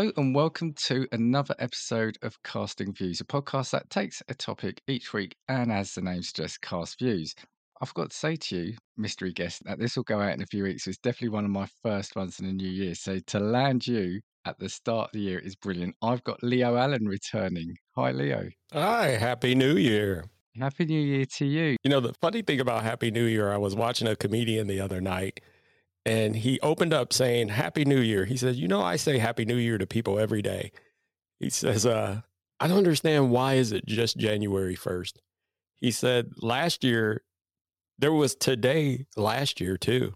Hello and welcome to another episode of Casting Views, a podcast that takes a topic each week and, as the name suggests, cast views. I've got to say to you, mystery guest, that this will go out in a few weeks. It's definitely one of my first ones in the new year. So to land you at the start of the year is brilliant. I've got Leo Allen returning. Hi, Leo. Hi, Happy New Year. Happy New Year to you. You know, the funny thing about Happy New Year, I was watching a comedian the other night and he opened up saying, Happy New Year. He says, You know, I say Happy New Year to people every day. He says, uh, I don't understand why is it just January 1st? He said, Last year, there was today last year too.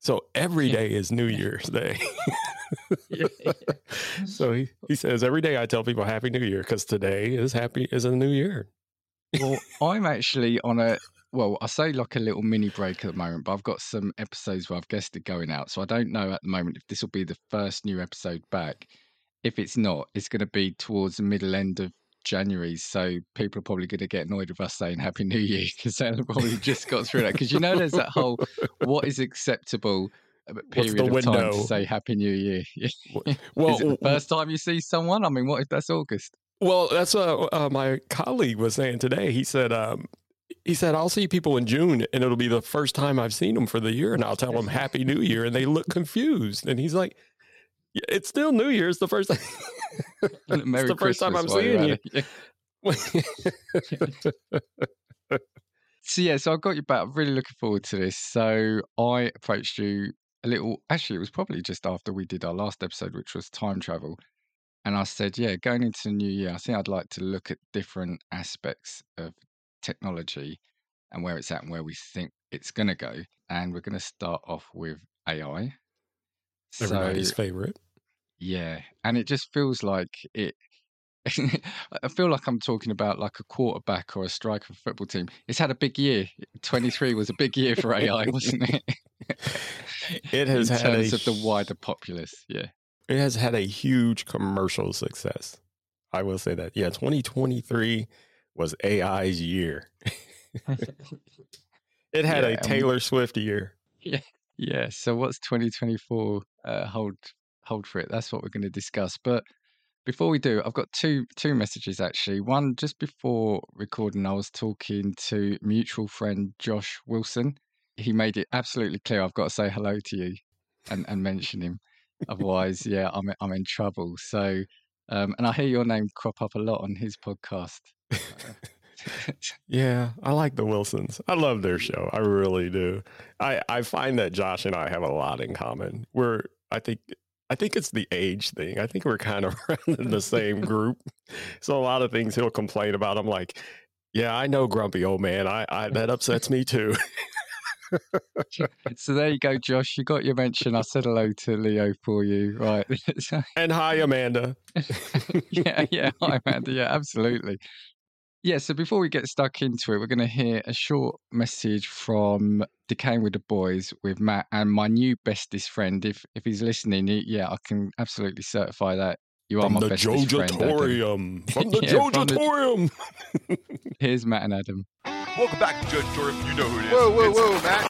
So every day is New Year's Day. so he, he says every day I tell people Happy New Year because today is happy is a new year. well, I'm actually on a well, I say like a little mini break at the moment, but I've got some episodes where I've guessed it going out. So I don't know at the moment if this will be the first new episode back. If it's not, it's going to be towards the middle end of January. So people are probably going to get annoyed with us saying Happy New Year because they've probably just got through that. Because you know, there's that whole what is acceptable uh, period of window? time to say Happy New Year. well, is it the first time you see someone? I mean, what if that's August? Well, that's what uh, my colleague was saying today. He said, um, he said, I'll see people in June and it'll be the first time I've seen them for the year. And I'll tell them Happy New Year. And they look confused. And he's like, It's still New Year. It's the first time. it's the first time I'm seeing you. so, yeah, so I got you back. I'm really looking forward to this. So I approached you a little, actually, it was probably just after we did our last episode, which was time travel. And I said, yeah, going into the new year, I think I'd like to look at different aspects of technology and where it's at and where we think it's going to go. And we're going to start off with AI. Everybody's so, favorite. Yeah. And it just feels like it. I feel like I'm talking about like a quarterback or a striker for a football team. It's had a big year. 23 was a big year for AI, wasn't it? it has In had terms a, of the wider populace. Yeah. It has had a huge commercial success. I will say that. Yeah, 2023 was AI's year. it had yeah, a Taylor Swift year. Yeah. Yeah. So what's 2024 uh, hold hold for it? That's what we're going to discuss. But before we do, I've got two two messages actually. One just before recording, I was talking to mutual friend Josh Wilson. He made it absolutely clear I've got to say hello to you and, and mention him. Otherwise, yeah, I'm I'm in trouble. So um, and I hear your name crop up a lot on his podcast. yeah, I like the Wilsons. I love their show. I really do. I, I find that Josh and I have a lot in common. We're I think I think it's the age thing. I think we're kind of around in the same group. So a lot of things he'll complain about. I'm like, yeah, I know, grumpy old man. I, I that upsets me too. so there you go, Josh. You got your mention. I said hello to Leo for you, right? and hi, Amanda. yeah, yeah, hi, Amanda. Yeah, absolutely. Yeah, so before we get stuck into it, we're going to hear a short message from Decaying with the Boys with Matt and my new bestest friend. If if he's listening, he, yeah, I can absolutely certify that you from are my the bestest Jojatorium. From the yeah, Jojatorium. The... Here's Matt and Adam. Welcome back to Jojatorium. You know who it is. Whoa, whoa, it's... whoa, Matt.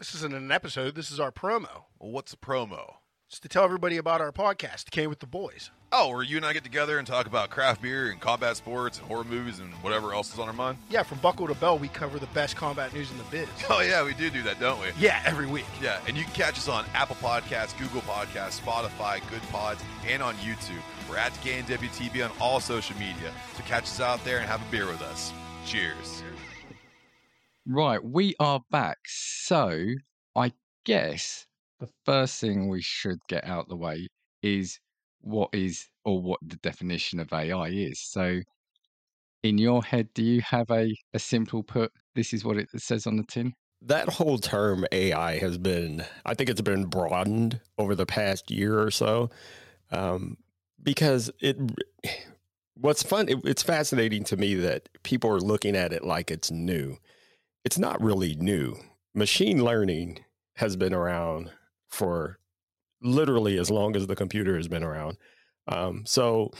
This isn't an episode. This is our promo. Well, what's a promo? Just to tell everybody about our podcast, K with the Boys. Oh, where you and I get together and talk about craft beer and combat sports and horror movies and whatever else is on our mind? Yeah, from Buckle to Bell, we cover the best combat news in the biz. Oh, yeah, we do do that, don't we? Yeah, every week. Yeah, and you can catch us on Apple Podcasts, Google Podcasts, Spotify, Goodpods, and on YouTube. We're at Decaying WTB on all social media. So catch us out there and have a beer with us. Cheers. Right, we are back. So I guess the first thing we should get out the way is what is or what the definition of AI is. So, in your head, do you have a, a simple put, this is what it says on the tin? That whole term AI has been, I think it's been broadened over the past year or so. Um, because it, what's fun, it, it's fascinating to me that people are looking at it like it's new. It's not really new. Machine learning has been around for literally as long as the computer has been around. Um, so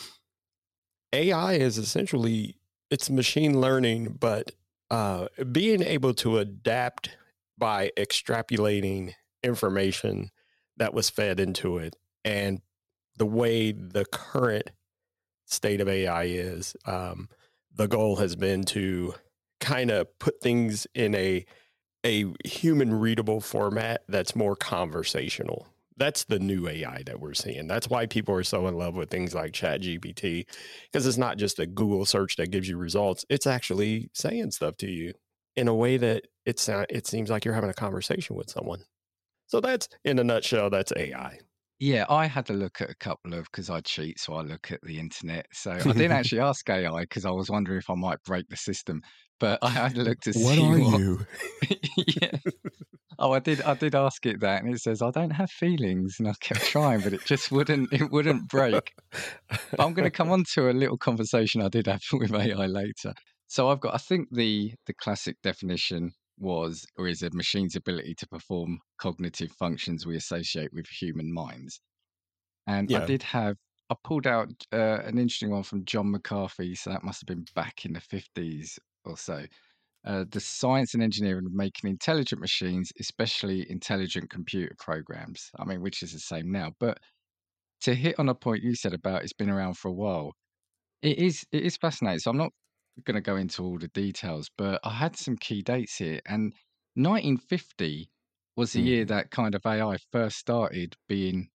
AI is essentially it's machine learning, but uh, being able to adapt by extrapolating information that was fed into it and the way the current state of AI is, um, the goal has been to kind of put things in a a human readable format that's more conversational. That's the new AI that we're seeing. That's why people are so in love with things like ChatGPT because it's not just a Google search that gives you results. It's actually saying stuff to you in a way that it's it seems like you're having a conversation with someone. So that's in a nutshell that's AI. Yeah, I had to look at a couple of because I cheat, so I look at the internet. So I didn't actually ask AI because I was wondering if I might break the system. But I had to look to what see are what. Are you? yeah. Oh, I did. I did ask it that, and it says I don't have feelings, and I kept trying, but it just wouldn't. It wouldn't break. But I'm going to come on to a little conversation I did have with AI later. So I've got. I think the the classic definition was or is a machine's ability to perform cognitive functions we associate with human minds. And I did have, I pulled out uh, an interesting one from John McCarthy. So that must have been back in the 50s or so. Uh, the science and engineering of making intelligent machines, especially intelligent computer programs. I mean, which is the same now. But to hit on a point you said about it's been around for a while, it is it is fascinating. So I'm not going to go into all the details, but I had some key dates here, and 1950 was the year Mhm. that kind of AI first started being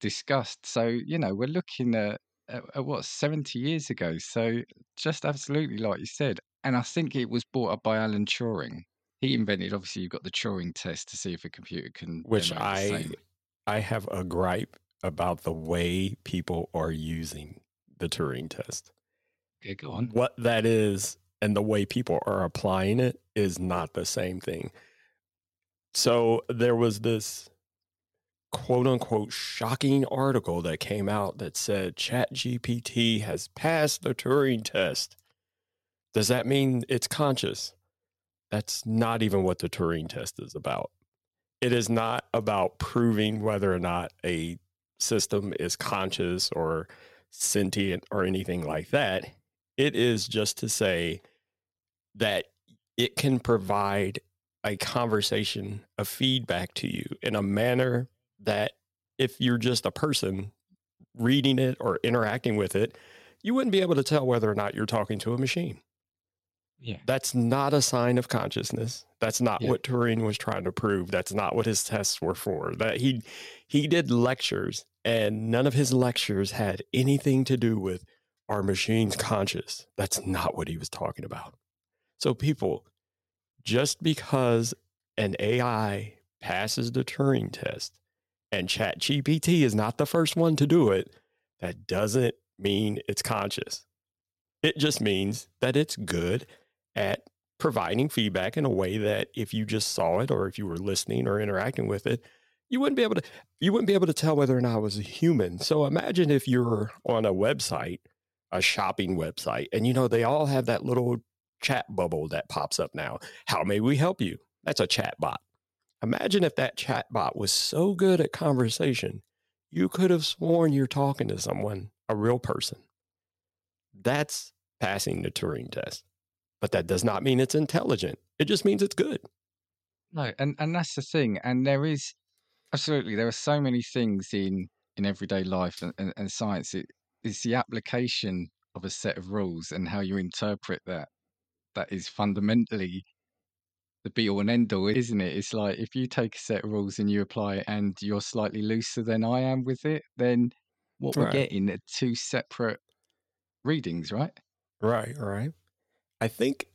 discussed. So you know we're looking at, at, at what 70 years ago. So just absolutely like you said, and I think it was brought up by Alan Turing. He invented obviously you've got the Turing test to see if a computer can Which I. I have a gripe about the way people are using the Turing test. Okay, go on. What that is and the way people are applying it is not the same thing. So there was this quote unquote shocking article that came out that said ChatGPT has passed the Turing test. Does that mean it's conscious? That's not even what the Turing test is about. It is not about proving whether or not a system is conscious or sentient or anything like that. It is just to say that it can provide a conversation, a feedback to you in a manner that if you're just a person reading it or interacting with it, you wouldn't be able to tell whether or not you're talking to a machine. Yeah. That's not a sign of consciousness. That's not Yeah. what Turing was trying to prove. That's not what his tests were for. That he he did lectures and none of his lectures had anything to do with are machines conscious. That's not what he was talking about. So people, just because an AI passes the Turing test and ChatGPT is not the first one to do it, that doesn't mean it's conscious. It just means that it's good at providing feedback in a way that if you just saw it or if you were listening or interacting with it, you wouldn't be able to you wouldn't be able to tell whether or not it was a human. So imagine if you're on a website, a shopping website, and you know they all have that little chat bubble that pops up now. How may we help you? That's a chat bot. Imagine if that chat bot was so good at conversation, you could have sworn you're talking to someone, a real person. That's passing the Turing test. But that does not mean it's intelligent. It just means it's good. No, and and that's the thing. And there is absolutely there are so many things in in everyday life and, and, and science. It is the application of a set of rules and how you interpret that that is fundamentally the be all and end all, isn't it? It's like if you take a set of rules and you apply it and you're slightly looser than I am with it, then what we're getting are two separate readings, right? Right, right. I think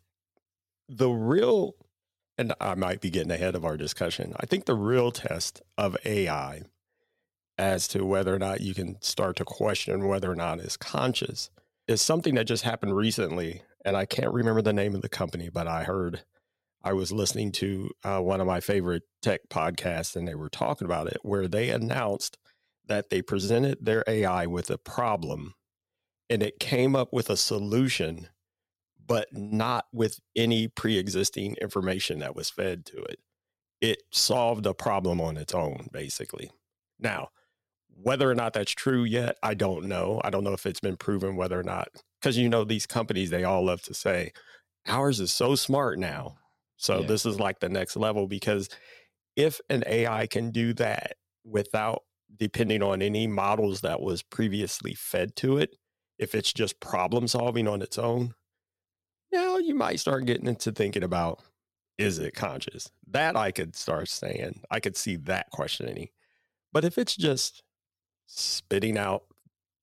the real, and I might be getting ahead of our discussion, I think the real test of AI as to whether or not you can start to question whether or not it's conscious is something that just happened recently. And I can't remember the name of the company, but I heard I was listening to uh, one of my favorite tech podcasts and they were talking about it, where they announced that they presented their AI with a problem and it came up with a solution, but not with any pre existing information that was fed to it. It solved a problem on its own, basically. Now, whether or not that's true yet, I don't know. I don't know if it's been proven whether or not, because you know, these companies, they all love to say, ours is so smart now. So Yeah. this is like the next level because if an AI can do that without depending on any models that was previously fed to it, if it's just problem solving on its own, now you might start getting into thinking about is it conscious? That I could start saying, I could see that questioning. But if it's just spitting out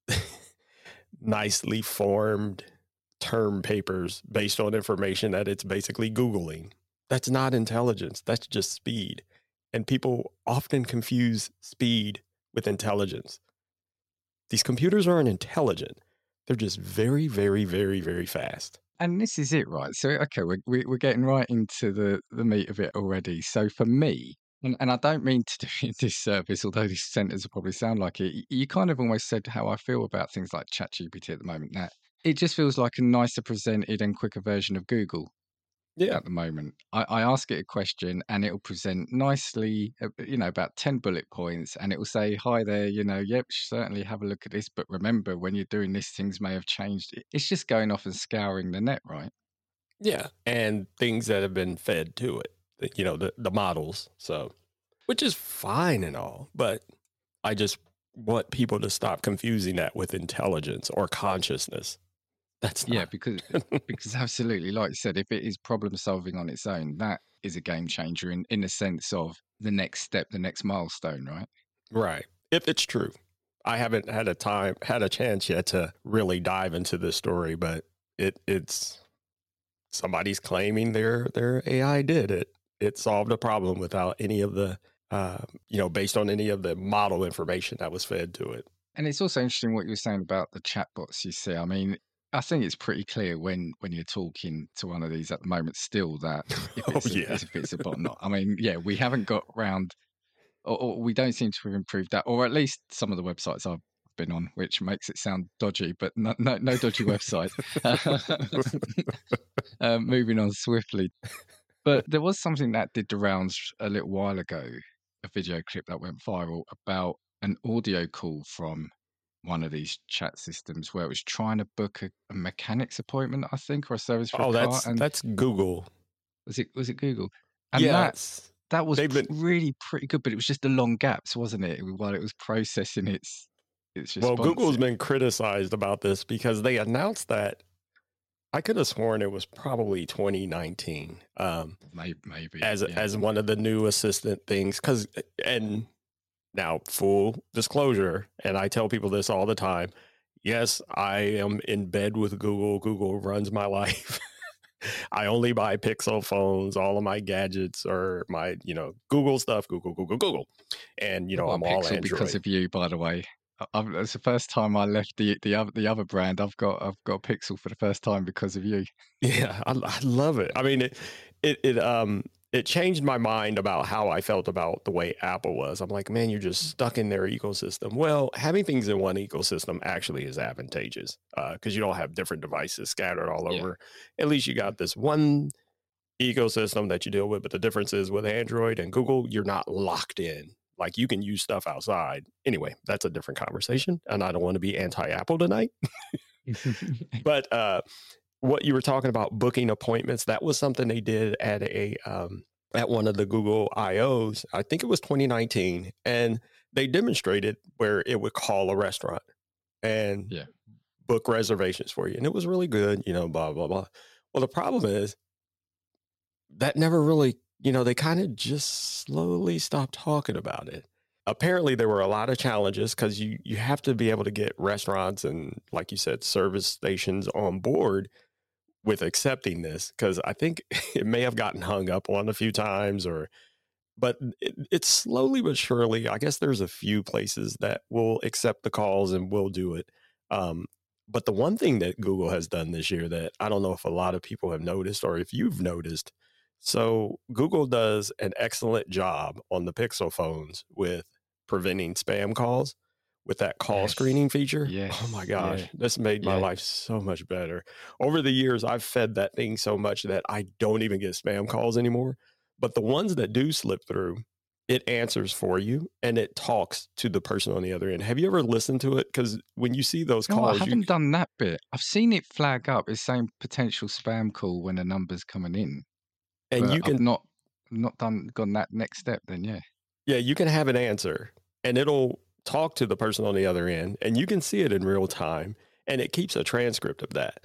nicely formed term papers based on information that it's basically Googling, that's not intelligence. That's just speed. And people often confuse speed with intelligence. These computers aren't intelligent, they're just very, very, very, very fast. And this is it, right? So, okay, we're, we're getting right into the, the meat of it already. So, for me, and, and I don't mean to do a disservice, although these sentence will probably sound like it, you kind of almost said how I feel about things like ChatGPT at the moment. That it just feels like a nicer presented and quicker version of Google Yeah. at the moment. I, I ask it a question and it'll present nicely, uh, you know, about 10 bullet points and it will say, Hi there, you know, yep, certainly have a look at this. But remember, when you're doing this, things may have changed. It's just going off and scouring the net, right? Yeah. And things that have been fed to it, you know, the, the models. So, which is fine and all, but I just want people to stop confusing that with intelligence or consciousness. That's Yeah, because because absolutely, like you said, if it is problem solving on its own, that is a game changer in, in the sense of the next step, the next milestone, right? Right. If it's true. I haven't had a time had a chance yet to really dive into this story, but it it's somebody's claiming their their AI did it. It solved a problem without any of the uh, you know, based on any of the model information that was fed to it. And it's also interesting what you were saying about the chatbots you see. I mean, I think it's pretty clear when when you're talking to one of these at the moment still that if Oh, it's, a, if it's a bot or not. I mean, yeah, we haven't got round or, or we don't seem to have improved that, or at least some of the websites I've been on, which makes it sound dodgy, but no, no, no dodgy website. um, moving on swiftly, but there was something that did the rounds a little while ago, a video clip that went viral about an audio call from one of these chat systems where it was trying to book a, a mechanic's appointment, I think, or a service for oh, a car. that's and that's Google. was it was it Google? And that that was been- really pretty good, but it was just the long gaps, wasn't it? While it was processing its its response. Well, Google's been criticized about this because they announced that I could have sworn it was probably 2019. Um, maybe, maybe as yeah. as one of the new assistant things because and now full disclosure and i tell people this all the time yes i am in bed with google google runs my life i only buy pixel phones all of my gadgets are my you know google stuff google google google and you know i'm all Pixel android because of you, by the way. I've, it's the first time I left the the other the other brand. I've got I've got Pixel for the first time because of you. Yeah, I, I love it. I mean, it, it, it, um, it changed my mind about how I felt about the way Apple was. I'm like, man, you're just stuck in their ecosystem. Well, having things in one ecosystem actually is advantageous because you don't have different devices scattered all Yeah. over. At least you got this one ecosystem that you deal with. But the difference is with Android and Google, you're not locked in. Like you can use stuff outside. Anyway, that's a different conversation. And I don't want to be anti Apple tonight but uh, what you were talking about booking appointments that was something they did at a um, at one of the google I/O i think it was 2019 and they demonstrated where it would call a restaurant and Yeah. book reservations for you and it was really good you know blah blah blah well the problem is that never really you know they kind of just slowly stopped talking about it. Apparently there were a lot of challenges because you you have to be able to get restaurants and like you said service stations on board with accepting this because i think it may have gotten hung up on a few times or but it, it's slowly but surely i guess there's a few places that will accept the calls and will do it um, but the one thing that google has done this year that i don't know if a lot of people have noticed or if you've noticed so google does an excellent job on the pixel phones with preventing spam calls with that call Yes. screening feature. oh my gosh, yeah. this made my Yeah. life so much better. Over the years, I've fed that thing so much that I don't even get spam calls anymore. But the ones that do slip through, it answers for you and it talks to the person on the other end. Have you ever listened to it? Because when you see those No, I haven't you, done that bit. I've seen it flag up as saying potential spam call when a number's coming in, and but you I've can not not done gone that next step. Then yeah, Yeah, you can have an answer and it'll talk to the person on the other end, and you can see it in real time, and it keeps a transcript of that.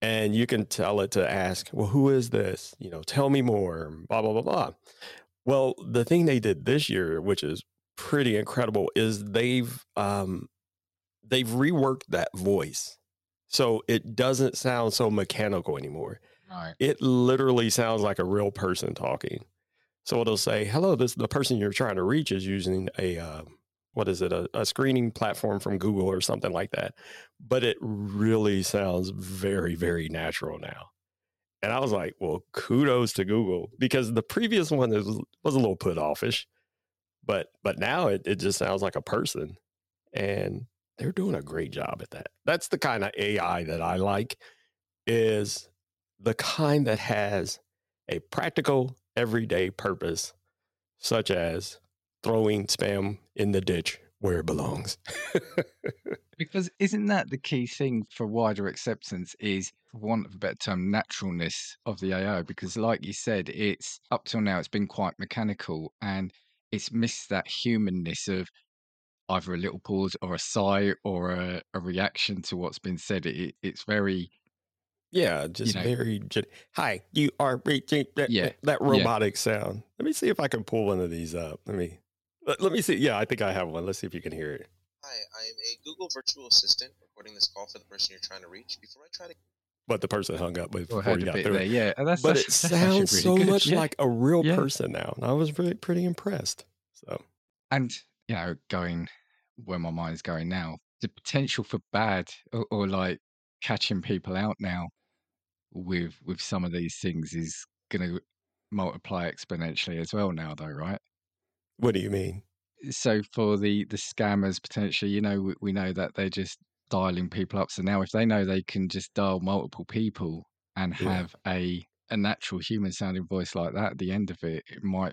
And you can tell it to ask, well, who is this? You know, tell me more, blah, blah, blah, blah. Well, the thing they did this year, which is pretty incredible, is they've um, they've reworked that voice. So it doesn't sound so mechanical anymore. Right. It literally sounds like a real person talking. So it'll say, "Hello, this the person you're trying to reach is using a uh, what is it a, a, screening platform from Google or something like that." But it really sounds very very natural now. And I was like, "Well, kudos to Google because the previous one was was a little put offish, but but now it it just sounds like a person, and they're doing a great job at that. That's the kind of AI that I like. Is the kind that has a practical everyday purpose, such as throwing spam in the ditch where it belongs. because isn't that the key thing for wider acceptance is for want of a better term naturalness of the AI because like you said it's up till now it's been quite mechanical and it's missed that humanness of either a little pause or a sigh or a, a reaction to what's been said it, it's very yeah, just you know, very. Hi, you are reaching that, yeah, that robotic yeah. sound. Let me see if I can pull one of these up. Let me let, let me see. Yeah, I think I have one. Let's see if you can hear it. Hi, I am a Google virtual assistant recording this call for the person you're trying to reach. Before I try to but the person hung up oh, before you got through. There. Yeah, that's, but that's, it sounds really so good. much yeah. like a real yeah. person now. And I was really pretty impressed. So, and you know, going where my mind's going now, the potential for bad or, or like catching people out now with with some of these things is going to multiply exponentially as well now though right? What do you mean? So for the the scammers potentially you know we, we know that they're just dialing people up. So now if they know they can just dial multiple people and have yeah. a a natural human sounding voice like that at the end of it it might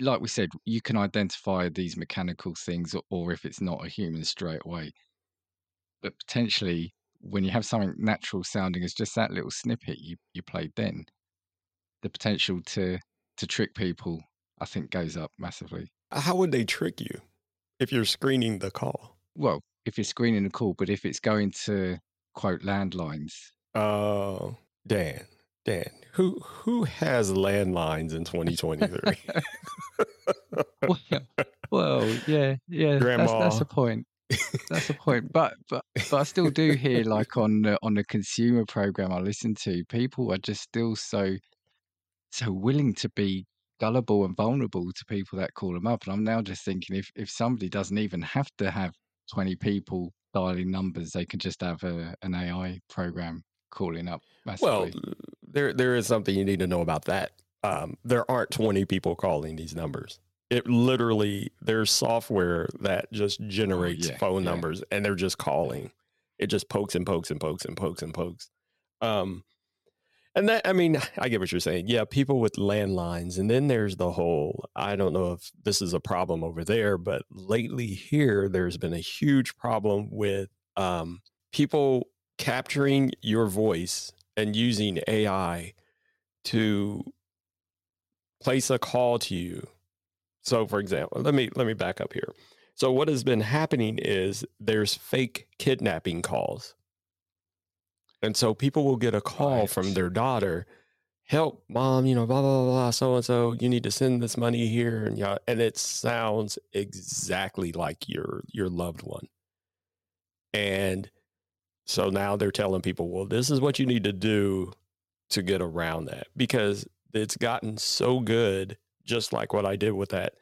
like we said you can identify these mechanical things or, or if it's not a human straight away. But potentially when you have something natural sounding as just that little snippet you, you played then, the potential to to trick people, I think, goes up massively. How would they trick you if you're screening the call? Well, if you're screening the call, but if it's going to quote landlines. Oh, uh, Dan, Dan, who who has landlines in 2023? well, well, yeah, yeah, Grandma. That's, that's a point. That's the point. But but but I still do hear like on the, on the consumer program I listen to, people are just still so so willing to be gullible and vulnerable to people that call them up. And I'm now just thinking if if somebody doesn't even have to have 20 people dialing numbers, they can just have a, an AI program calling up. Massively. Well, there there is something you need to know about that. Um, there aren't 20 people calling these numbers it literally there's software that just oh, generates yeah, phone yeah. numbers and they're just calling. It just pokes and pokes and pokes and pokes and pokes. Um and that i mean i get what you're saying. Yeah people with landlines and then there's the whole i don't know if this is a problem over there but lately here there's been a huge problem with um people capturing your voice and using ai to place a call to you so for example, let me let me back up here. So what has been happening is there's fake kidnapping calls. And so people will get a call right. from their daughter, help mom, you know, blah, blah, blah, blah, so and so, you need to send this money here. And yeah, and it sounds exactly like your your loved one. And so now they're telling people, well, this is what you need to do to get around that because it's gotten so good just like what I did with that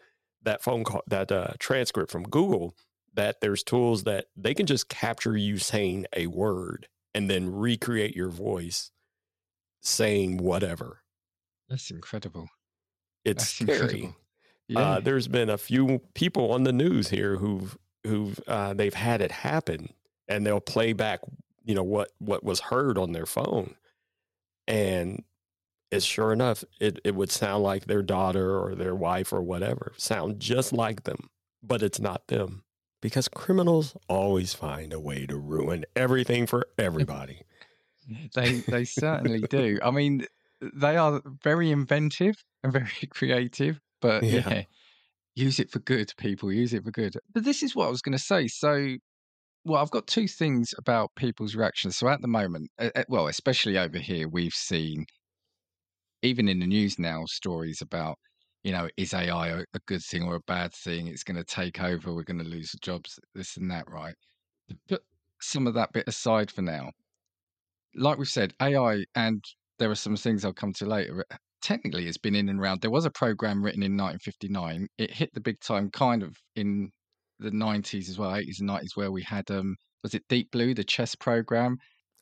that phone call, that uh, transcript from Google, that there's tools that they can just capture you saying a word and then recreate your voice saying whatever. That's incredible. It's That's scary. Incredible. Uh, yeah. Uh, there's been a few people on the news here who've who've uh, they've had it happen, and they'll play back, you know what what was heard on their phone, and it's sure enough, it, it would sound like their daughter or their wife or whatever, sound just like them, but it's not them because criminals always find a way to ruin everything for everybody. they they certainly do. I mean, they are very inventive and very creative, but yeah. yeah. use it for good, people. Use it for good. But this is what I was going to say. So, well, I've got two things about people's reactions. So, at the moment, well, especially over here, we've seen, even in the news now, stories about, you know, is AI a, good thing or a bad thing? It's going to take over. We're going to lose jobs, this and that, right? Put some of that bit aside for now. Like we've said, AI, and there are some things I'll come to later. Technically, it's been in and around. There was a program written in 1959. It hit the big time kind of in the 90s as well, 80s and 90s, where we had, um, was it Deep Blue, the chess program?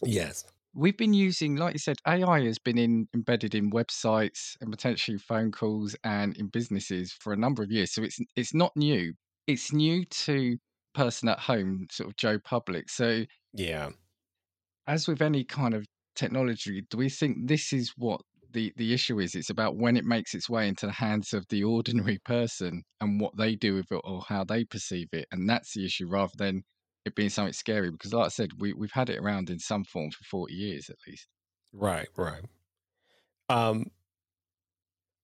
Yes. We've been using, like you said, AI has been in, embedded in websites and potentially phone calls and in businesses for a number of years. So it's it's not new. It's new to person at home, sort of Joe Public. So Yeah. as with any kind of technology, do we think this is what the, the issue is? It's about when it makes its way into the hands of the ordinary person and what they do with it or how they perceive it. And that's the issue rather than it being something scary. Because, like I said, we, we've had it around in some form for 40 years at least. Right, right. Um,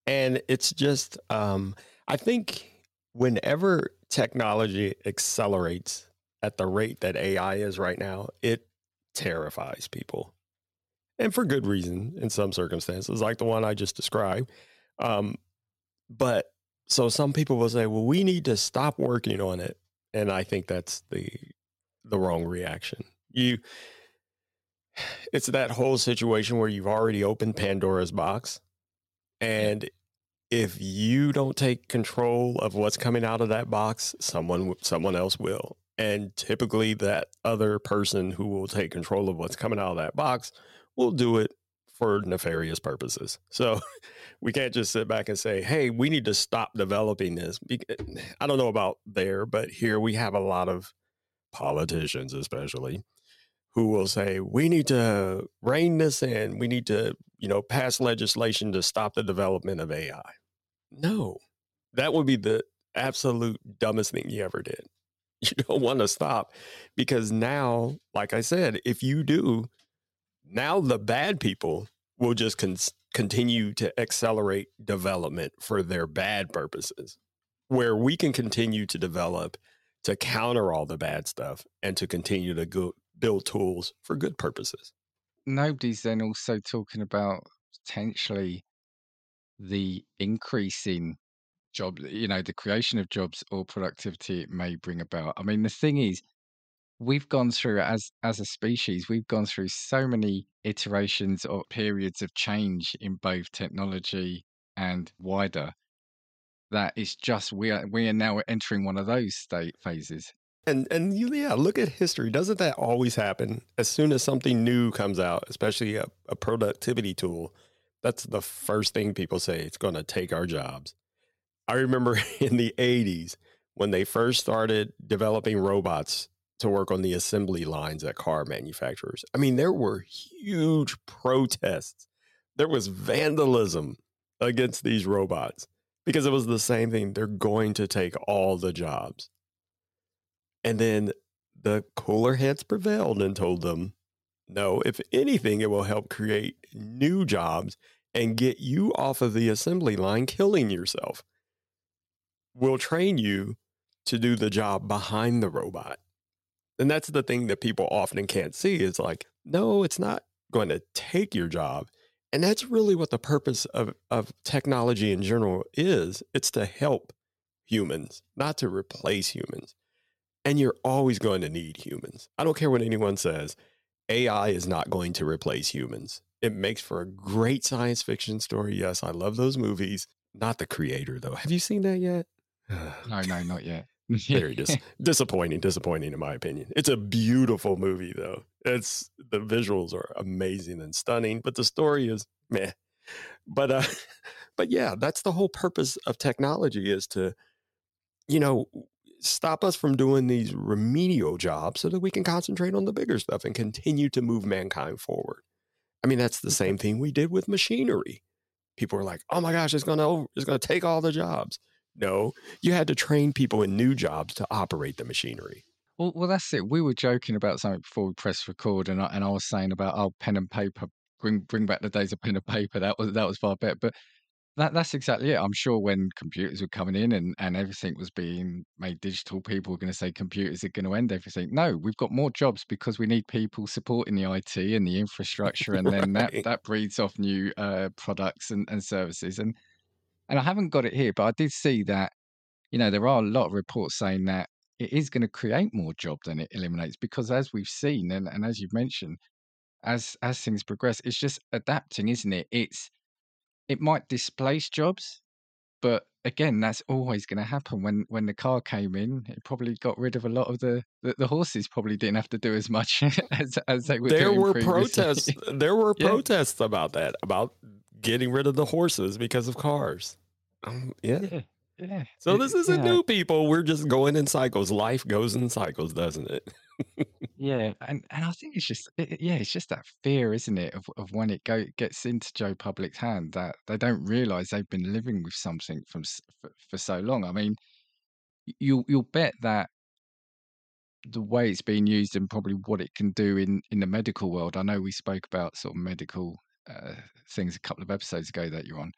and it's just, um, I think whenever technology accelerates at the rate that AI is right now, it terrifies people. And for good reason in some circumstances, like the one I just described. Um, but so some people will say, well, we need to stop working on it. And I think that's the the wrong reaction. You it's that whole situation where you've already opened Pandora's box. And if you don't take control of what's coming out of that box, someone someone else will. And typically that other person who will take control of what's coming out of that box will do it for nefarious purposes. So we can't just sit back and say, "Hey, we need to stop developing this." I don't know about there, but here we have a lot of politicians especially who will say we need to rein this in. We need to you know pass legislation to stop the development of ai no. That would be the absolute dumbest thing you ever did. You don't want to stop because now like i said if you do now the bad people will just con- continue to accelerate development for their bad purposes where we can continue to develop to counter all the bad stuff and to continue to go build tools for good purposes. Nobody's then also talking about potentially the increase in job, you know, the creation of jobs or productivity it may bring about. I mean, the thing is, we've gone through as as a species, we've gone through so many iterations or periods of change in both technology and wider that it's just we are we are now entering one of those state phases. And and yeah, look at history. Doesn't that always happen? As soon as something new comes out, especially a, a productivity tool, that's the first thing people say. It's going to take our jobs. I remember in the '80s when they first started developing robots to work on the assembly lines at car manufacturers. I mean, there were huge protests. There was vandalism against these robots because it was the same thing. They're going to take all the jobs. And then the cooler heads prevailed and told them, no, if anything, it will help create new jobs and get you off of the assembly line killing yourself. We'll train you to do the job behind the robot. And that's the thing that people often can't see is like, no, it's not going to take your job. And that's really what the purpose of, of technology in general is. It's to help humans, not to replace humans. And you're always going to need humans. I don't care what anyone says. AI is not going to replace humans. It makes for a great science fiction story. Yes, I love those movies. Not the creator, though. Have you seen that yet? No, no, not yet. Very dis- disappointing, disappointing in my opinion. It's a beautiful movie though. It's the visuals are amazing and stunning, but the story is meh. But uh but yeah, that's the whole purpose of technology is to you know, stop us from doing these remedial jobs so that we can concentrate on the bigger stuff and continue to move mankind forward. I mean, that's the same thing we did with machinery. People were like, "Oh my gosh, it's to it's going to take all the jobs." No, you had to train people in new jobs to operate the machinery. Well, well, that's it. We were joking about something before we press record, and I, and I was saying about oh, pen and paper, bring bring back the days of pen and paper. That was that was far better. But That that's exactly it. I'm sure when computers were coming in and, and everything was being made digital, people were going to say computers are going to end everything. No, we've got more jobs because we need people supporting the IT and the infrastructure, and then that that breeds off new uh, products and, and services. And and I haven't got it here, but I did see that you know there are a lot of reports saying that it is going to create more job than it eliminates because as we've seen and, and as you've mentioned, as as things progress, it's just adapting, isn't it? It's it might displace jobs, but again, that's always going to happen. When when the car came in, it probably got rid of a lot of the the, the horses. Probably didn't have to do as much as as they were. there doing were previously. protests. There were Yeah. protests about that, about getting rid of the horses because of cars. Um, yeah. yeah, yeah. So this isn't yeah, new, people. We're just going in cycles. Life goes in cycles, doesn't it? Yeah, and and I think it's just it, yeah, it's just that fear, isn't it, of of when it go gets into Joe Public's hand that they don't realize they've been living with something from for, for so long. I mean, you'll you'll bet that the way it's being used and probably what it can do in in the medical world. I know we spoke about sort of medical uh, things a couple of episodes ago that you're on.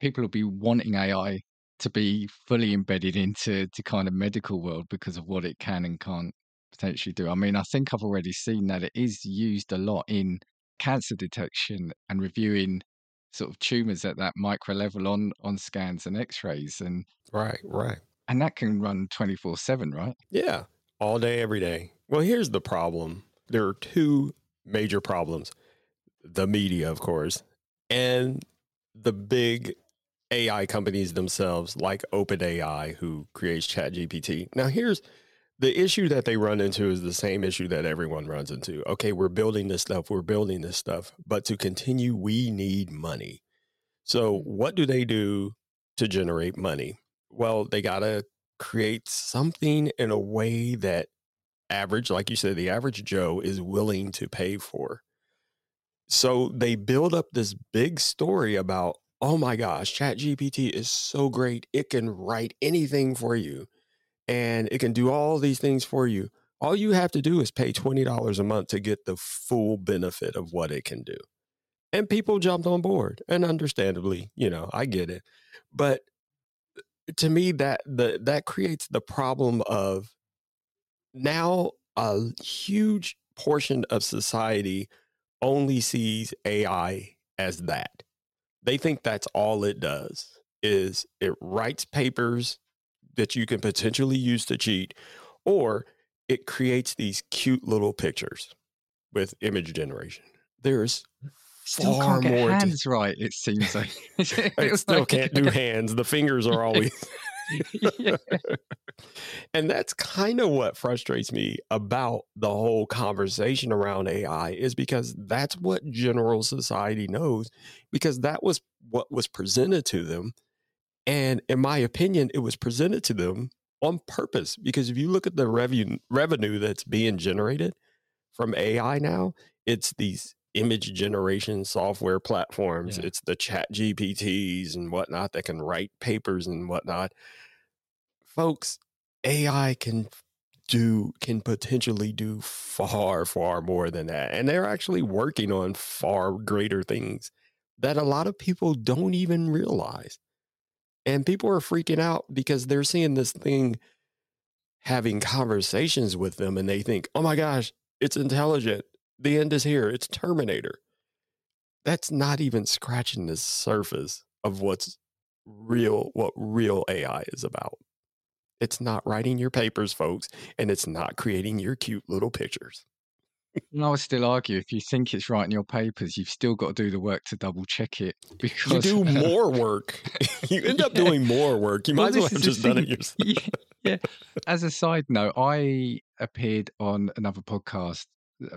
People will be wanting AI to be fully embedded into to kind of medical world because of what it can and can't potentially do. I mean, I think I've already seen that it is used a lot in cancer detection and reviewing sort of tumors at that micro level on on scans and x-rays and Right, right. and that can run 24/7, right? Yeah, all day, every day. Well, here's the problem. There are two major problems the media, of course, and the big AI companies themselves, like OpenAI, who creates ChatGPT. Now, here's the issue that they run into is the same issue that everyone runs into. Okay, we're building this stuff, we're building this stuff, but to continue, we need money. So, what do they do to generate money? Well, they got to create something in a way that average, like you said, the average Joe is willing to pay for. So they build up this big story about, oh my gosh, ChatGPT is so great. It can write anything for you and it can do all these things for you. All you have to do is pay $20 a month to get the full benefit of what it can do. And people jumped on board. And understandably, you know, I get it. But uh, to me that the that creates the problem of now a huge portion of society only sees AI as that. They think that's all it does is it writes papers that you can potentially use to cheat or it creates these cute little pictures with image generation. There's Still far more to- hands right, it seems like. It still like- can't do hands. The fingers are always and that's kind of what frustrates me about the whole conversation around AI is because that's what general society knows because that was what was presented to them. And in my opinion it was presented to them on purpose because if you look at the revenue revenue that's being generated from AI now it's these image generation software platforms Yeah. it's the chat gpts and whatnot that can write papers and whatnot folks ai can do can potentially do far far more than that and they're actually working on far greater things that a lot of people don't even realize and people are freaking out because they're seeing this thing having conversations with them and they think oh my gosh it's intelligent the end is here. It's terminator. That's not even scratching the surface of what's real what real ai is about. It's not writing your papers folks and it's not creating your cute little pictures. And I would still argue if you think it's right in your papers, you've still got to do the work to double check it Because you do more work. You end up Yeah. doing more work. You Well, might as well have just done it yourself. Yeah. As a side note, I appeared on another podcast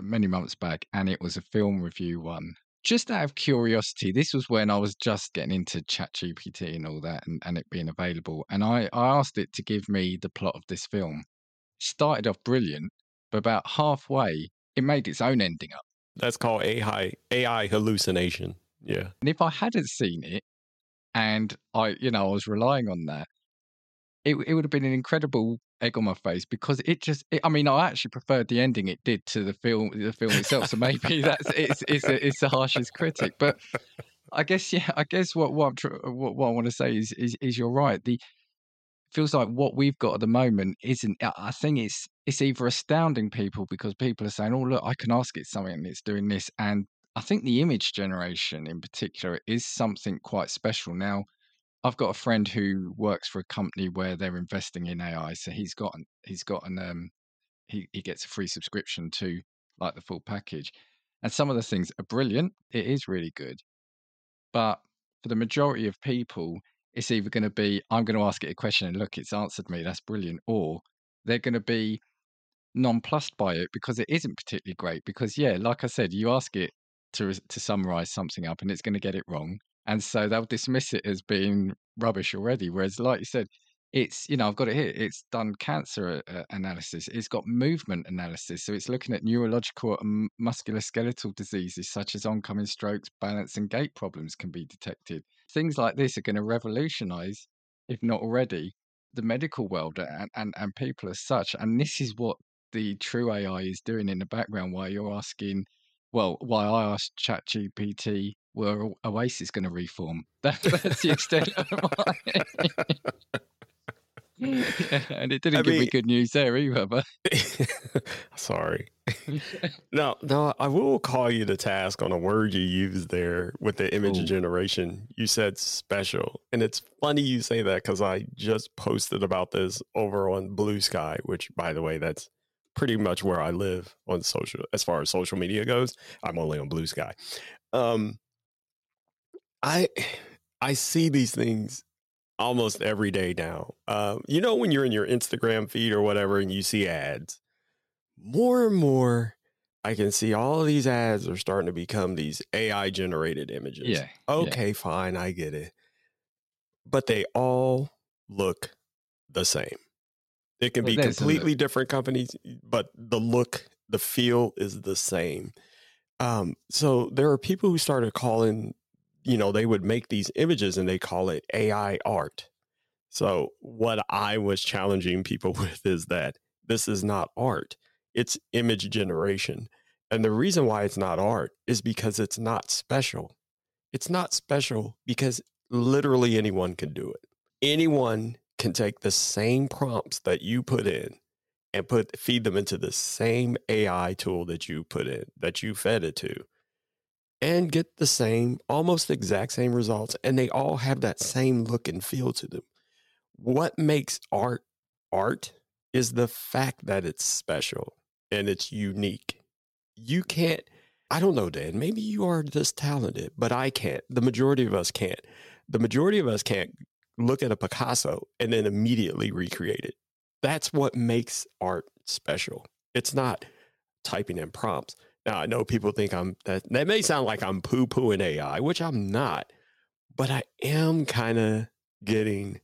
many months back, and it was a film review one. Just out of curiosity, this was when I was just getting into ChatGPT and all that, and, and it being available. And I, I asked it to give me the plot of this film. Started off brilliant, but about halfway, it made its own ending up. that's called ai ai hallucination yeah And if I hadn't seen it, and I, you know, I was relying on that, it it would have been an incredible egg on my face because it just, it, I mean, I actually preferred the ending it did to the film, the film itself. So maybe that's it's it's a, it's the harshest critic, but I guess yeah. I guess what what tr- what, what I want to say is, is is you're right. The feels like what we've got at the moment isn't. I I think it's it's either astounding people because people are saying, "Oh, look, I can ask it something and it's doing this," and I think the image generation in particular is something quite special. Now, I've got a friend who works for a company where they're investing in AI, so he's got he's got an um he he gets a free subscription to like the full package, and some of the things are brilliant. It is really good, but for the majority of people, it's either going to be I'm going to ask it a question and look, it's answered me. That's brilliant, or they're going to be nonplussed by it because it isn't particularly great. Because yeah, like I said, you ask it to to summarize something up and it's going to get it wrong, and so they'll dismiss it as being rubbish already. Whereas, like you said, it's you know I've got it here. It's done cancer uh, analysis. It's got movement analysis, so it's looking at neurological and musculoskeletal diseases such as oncoming strokes, balance and gait problems can be detected. Things like this are going to revolutionize, if not already, the medical world and, and and people as such. And this is what the true AI is doing in the background. While you're asking, well, why I asked ChatGPT, were Oasis going to reform? That, that's the extent of my. and it didn't I give me good news there either. But Sorry. No, no, I will call you to task on a word you used there with the image Ooh. generation. You said special. And it's funny you say that because I just posted about this over on Bluesky, which, by the way, that's pretty much where I live on social, as far as social media goes. I'm only on Bluesky. Um, I, I see these things almost every day now. Um, you know, when you're in your Instagram feed or whatever and you see ads, more and more I can see all of these ads are starting to become these AI generated images. yeah, Okay, fine, I get it. But they all look the same. It can be there's a look. completely different companies, but the look, the feel is the same. Um, so there are people who started calling, you know, they would make these images and they call it AI art. So what I was challenging people with is that this is not art, it's image generation. And the reason why it's not art is because it's not special. It's not special because literally anyone can do it. Anyone can take the same prompts that you put in and put feed them into the same AI tool that you put in, that you fed it to, and get the same, almost exact same results. And they all have that same look and feel to them. What makes art art is the fact that it's special and it's unique. You can't, I don't know, Dan, maybe you are this talented, but I can't. The majority of us can't. The majority of us can't look at a Picasso and then immediately recreate it. That's what makes art special. It's not typing in prompts. Now I know people think I'm that that may sound like I'm poo-pooing AI, which I'm not, but I am kind of getting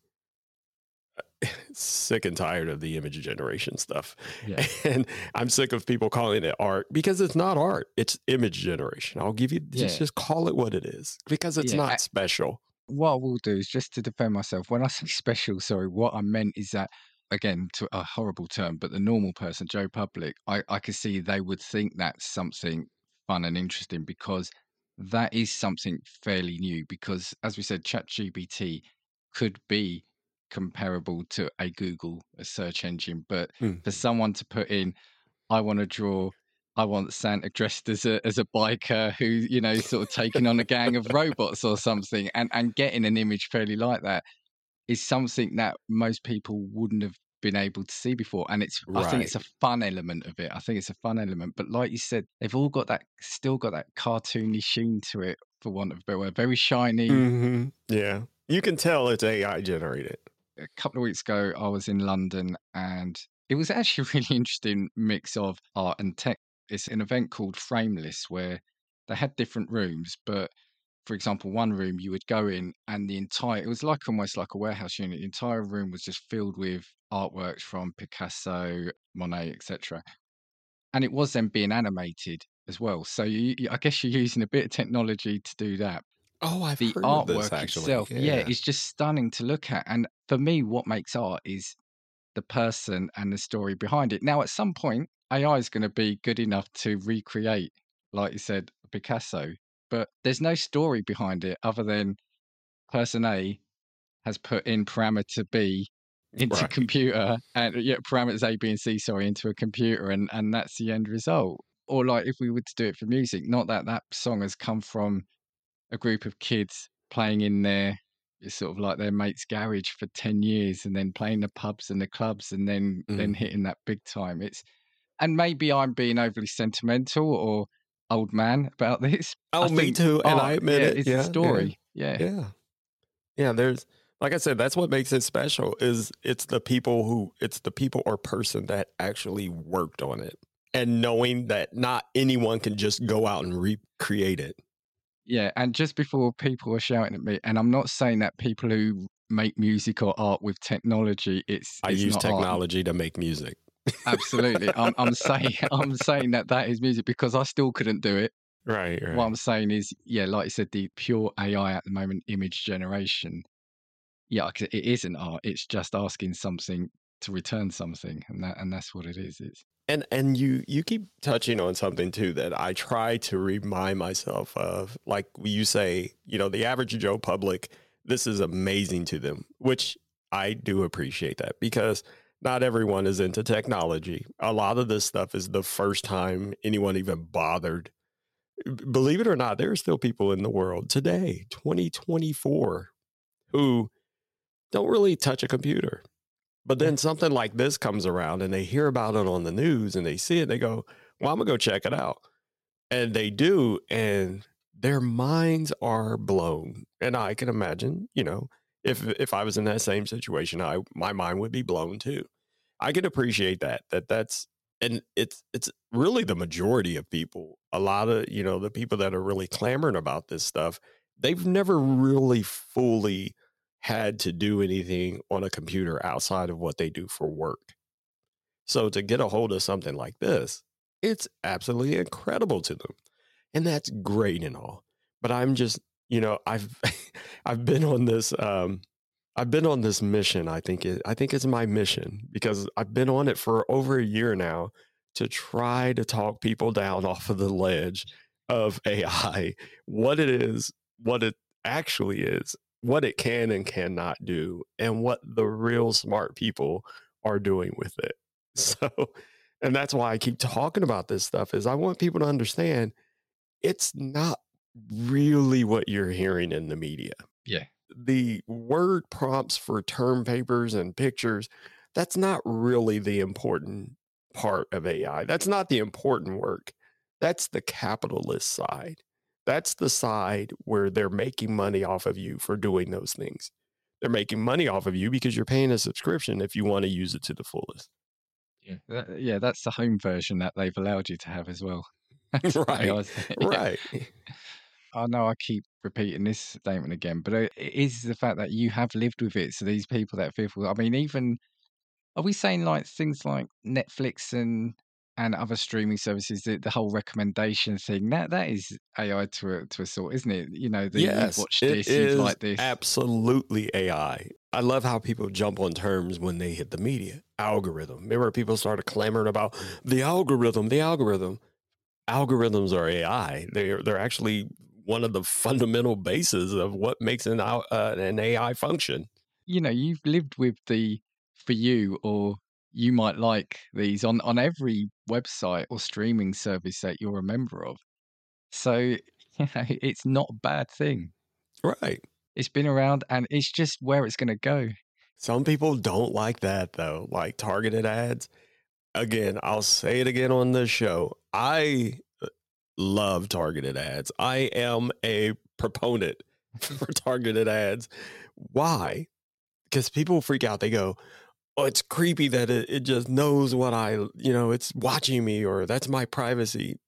uh, sick and tired of the image generation stuff. yeah. And I'm sick of people calling it art because it's not art. It's image generation. I'll give you just, just call it what it is because it's Yeah, not I- special. What I will do is just to defend myself. When I say special, sorry, what I meant is that again, to a horrible term, but the normal person, Joe Public, I, I could see they would think that's something fun and interesting because that is something fairly new. Because as we said, ChatGPT could be comparable to a Google, a search engine, but Mm. for someone to put in, I want to draw. I want Santa dressed as a as a biker who you know sort of taking on a gang of robots or something, and and getting an image fairly like that is something that most people wouldn't have been able to see before. And it's I think it's a fun element of it. I think it's a fun element. But like you said, they've all got that still got that cartoony sheen to it, for want of a better word. Very shiny. hmm Yeah. You can tell it's AI generated. a couple of weeks ago, I was in London and it was actually a really interesting mix of art and tech. It's an event called Frameless where they had different rooms, but for example, one room you would go in and the entire it was like almost like a warehouse unit. The entire room was just filled with artworks from Picasso, Monet, etc. And it was then being animated as well. So you, I guess you're using a bit of technology to do that Oh, I've the heard of this artwork actually. itself, yeah. it's just stunning to look at. And for me, what makes art is the person and the story behind it. Now, at some point, AI is going to be good enough to recreate, like you said, Picasso. but there's no story behind it other than person A has put in parameter B into Right. computer and yeah, parameters A, B, and C, sorry, into a computer, and and that's the end result. Or like if we were to do it for music, not that that song has come from a group of kids playing in their it's sort of like their mate's garage for 10 years and then playing the pubs and the clubs and then then Mm. hitting that big time it's and maybe i'm being overly sentimental or old man about this Oh, I me think too, and I admit yeah, it. it's yeah, a yeah. story yeah. Yeah. Yeah, there's like I said, that's what makes it special is it's the people who it's the people or person that actually worked on it. And knowing that not anyone can just go out and recreate it. Yeah, and just before people are shouting at me, and I'm not saying that people who make music or art with technology, it's, I it's use not art. technology to make music. Absolutely, I'm, I'm saying I'm saying that that is music because I still couldn't do it. Right, right. What I'm saying is, yeah, like you said, the pure AI at the moment, image generation. Yeah, it isn't art. It's just asking something to return something, and that and that's what it is. It's and and you you keep touching on something too that I try to remind myself of. Like you say, you know, the average Joe public, this is amazing to them, which I do appreciate that because not everyone is into technology. A lot of this stuff is the first time anyone even bothered. Believe it or not, there are still people in the world today, 2024, who don't really touch a computer. But then something like this comes around and they hear about it on the news and they see it, they go, Well, I'm gonna go check it out. And they do, and their minds are blown. And I can imagine, you know, if if I was in that same situation, I my mind would be blown too. I can appreciate that. That that's and it's it's really the majority of people. A lot of, you know, the people that are really clamoring about this stuff, they've never really fully had to do anything on a computer outside of what they do for work. So to get a hold of something like this, it's absolutely incredible to them. And that's great and all. But I'm just, you know, I've I've been on this um I've been on this mission. I think it I think it's my mission because I've been on it for over a year now to try to talk people down off of the ledge of AI, what it is, what it actually is, what it can and cannot do, and what the real smart people are doing with it. So, and that's why I keep talking about this stuff is I want people to understand it's not really what you're hearing in the media. Yeah. The word prompts for term papers and pictures, that's not really the important part of AI. That's not the important work. That's the capitalist side. That's the side where they're making money off of you for doing those things. They're making money off of you because you're paying a subscription if you want to use it to the fullest. yeah, that, yeah, that's the home version that they've allowed you to have as well. Right, Yeah. Right. I know I keep repeating this statement again, but uh, it it is the fact that you have lived with it. So these people that are fearful, I mean, even are we saying like things like Netflix and and other streaming services, the, the whole recommendation thing that that is AI to a to a sort, isn't it? You know, the, yes, you've watched this, you've is liked this. absolutely AI. I love how people jump on terms when they hit the media. Algorithm. Remember, people started clamoring about the algorithm, the algorithm. Algorithms are AI. They're they're actually one of the fundamental bases of what makes an uh, an AI function. you know, you've lived with the for you or you might like these on on every website or streaming service that you're a member of. So, you know, it's not a bad thing. Right. It's been around and it's just where it's going to go. Some people don't like that though, like targeted ads. Again, I'll say it again on this show. I uh, love targeted ads. I am a proponent for targeted ads. Why? Because people freak out. They go, Oh, it's creepy that it, it just knows what I, you know, it's watching me or that's my privacy.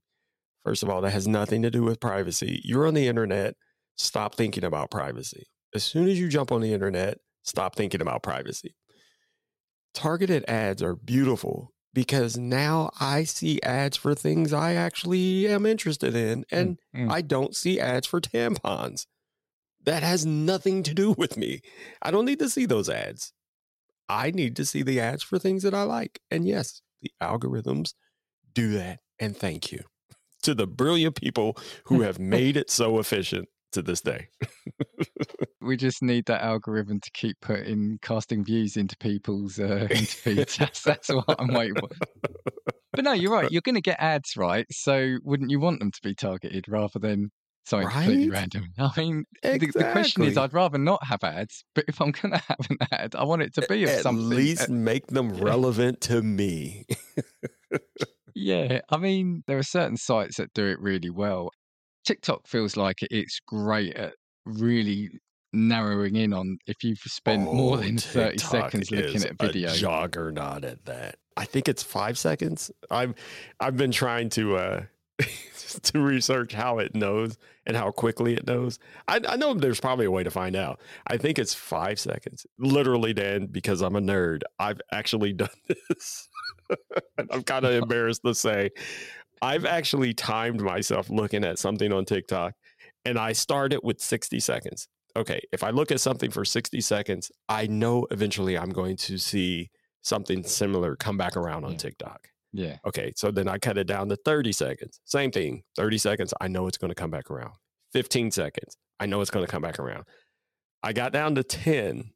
First of all, that has nothing to do with privacy. You're on the internet. Stop thinking about privacy. As soon as you jump on the internet, stop thinking about privacy. Targeted ads are beautiful because now I see ads for things I actually am interested in, and Mm, mm. I don't see ads for tampons. That has nothing to do with me. I don't need to see those ads. I need to see the ads for things that I like. And yes, the algorithms do that. And thank you. to the brilliant people who have made it so efficient to this day. we just need that algorithm to keep putting casting views into people's uh, feeds. That's, that's what I'm waiting for. But no, you're right. You're going to get ads, right? So wouldn't you want them to be targeted rather than something completely random? I mean, the, the question is, I'd rather not have ads, but if I'm going to have an ad, I want it to be of At something. least uh, make them relevant to me. Yeah, I mean, there are certain sites that do it really well. TikTok feels like it's great at really narrowing in on if you've spent more than tን 30 TikTok seconds looking at a video. A juggernaut at that. I think it's five seconds. I've I've been trying to uh to research how it knows and how quickly it knows. I, I know there's probably a way to find out. I think it's five seconds. Literally, Dan, because I'm a nerd, I've actually done this. I'm kind of embarrassed to say I've actually timed myself looking at something on TikTok and I started with 60 seconds. Okay, if I look at something for 60 seconds, I know eventually I'm going to see something similar come back around on. TikTok. Yeah. Okay, so then I cut it down to 30 seconds. Same thing, 30 seconds, I know it's going to come back around. 15 seconds, I know it's going to come back around. I got down to 10.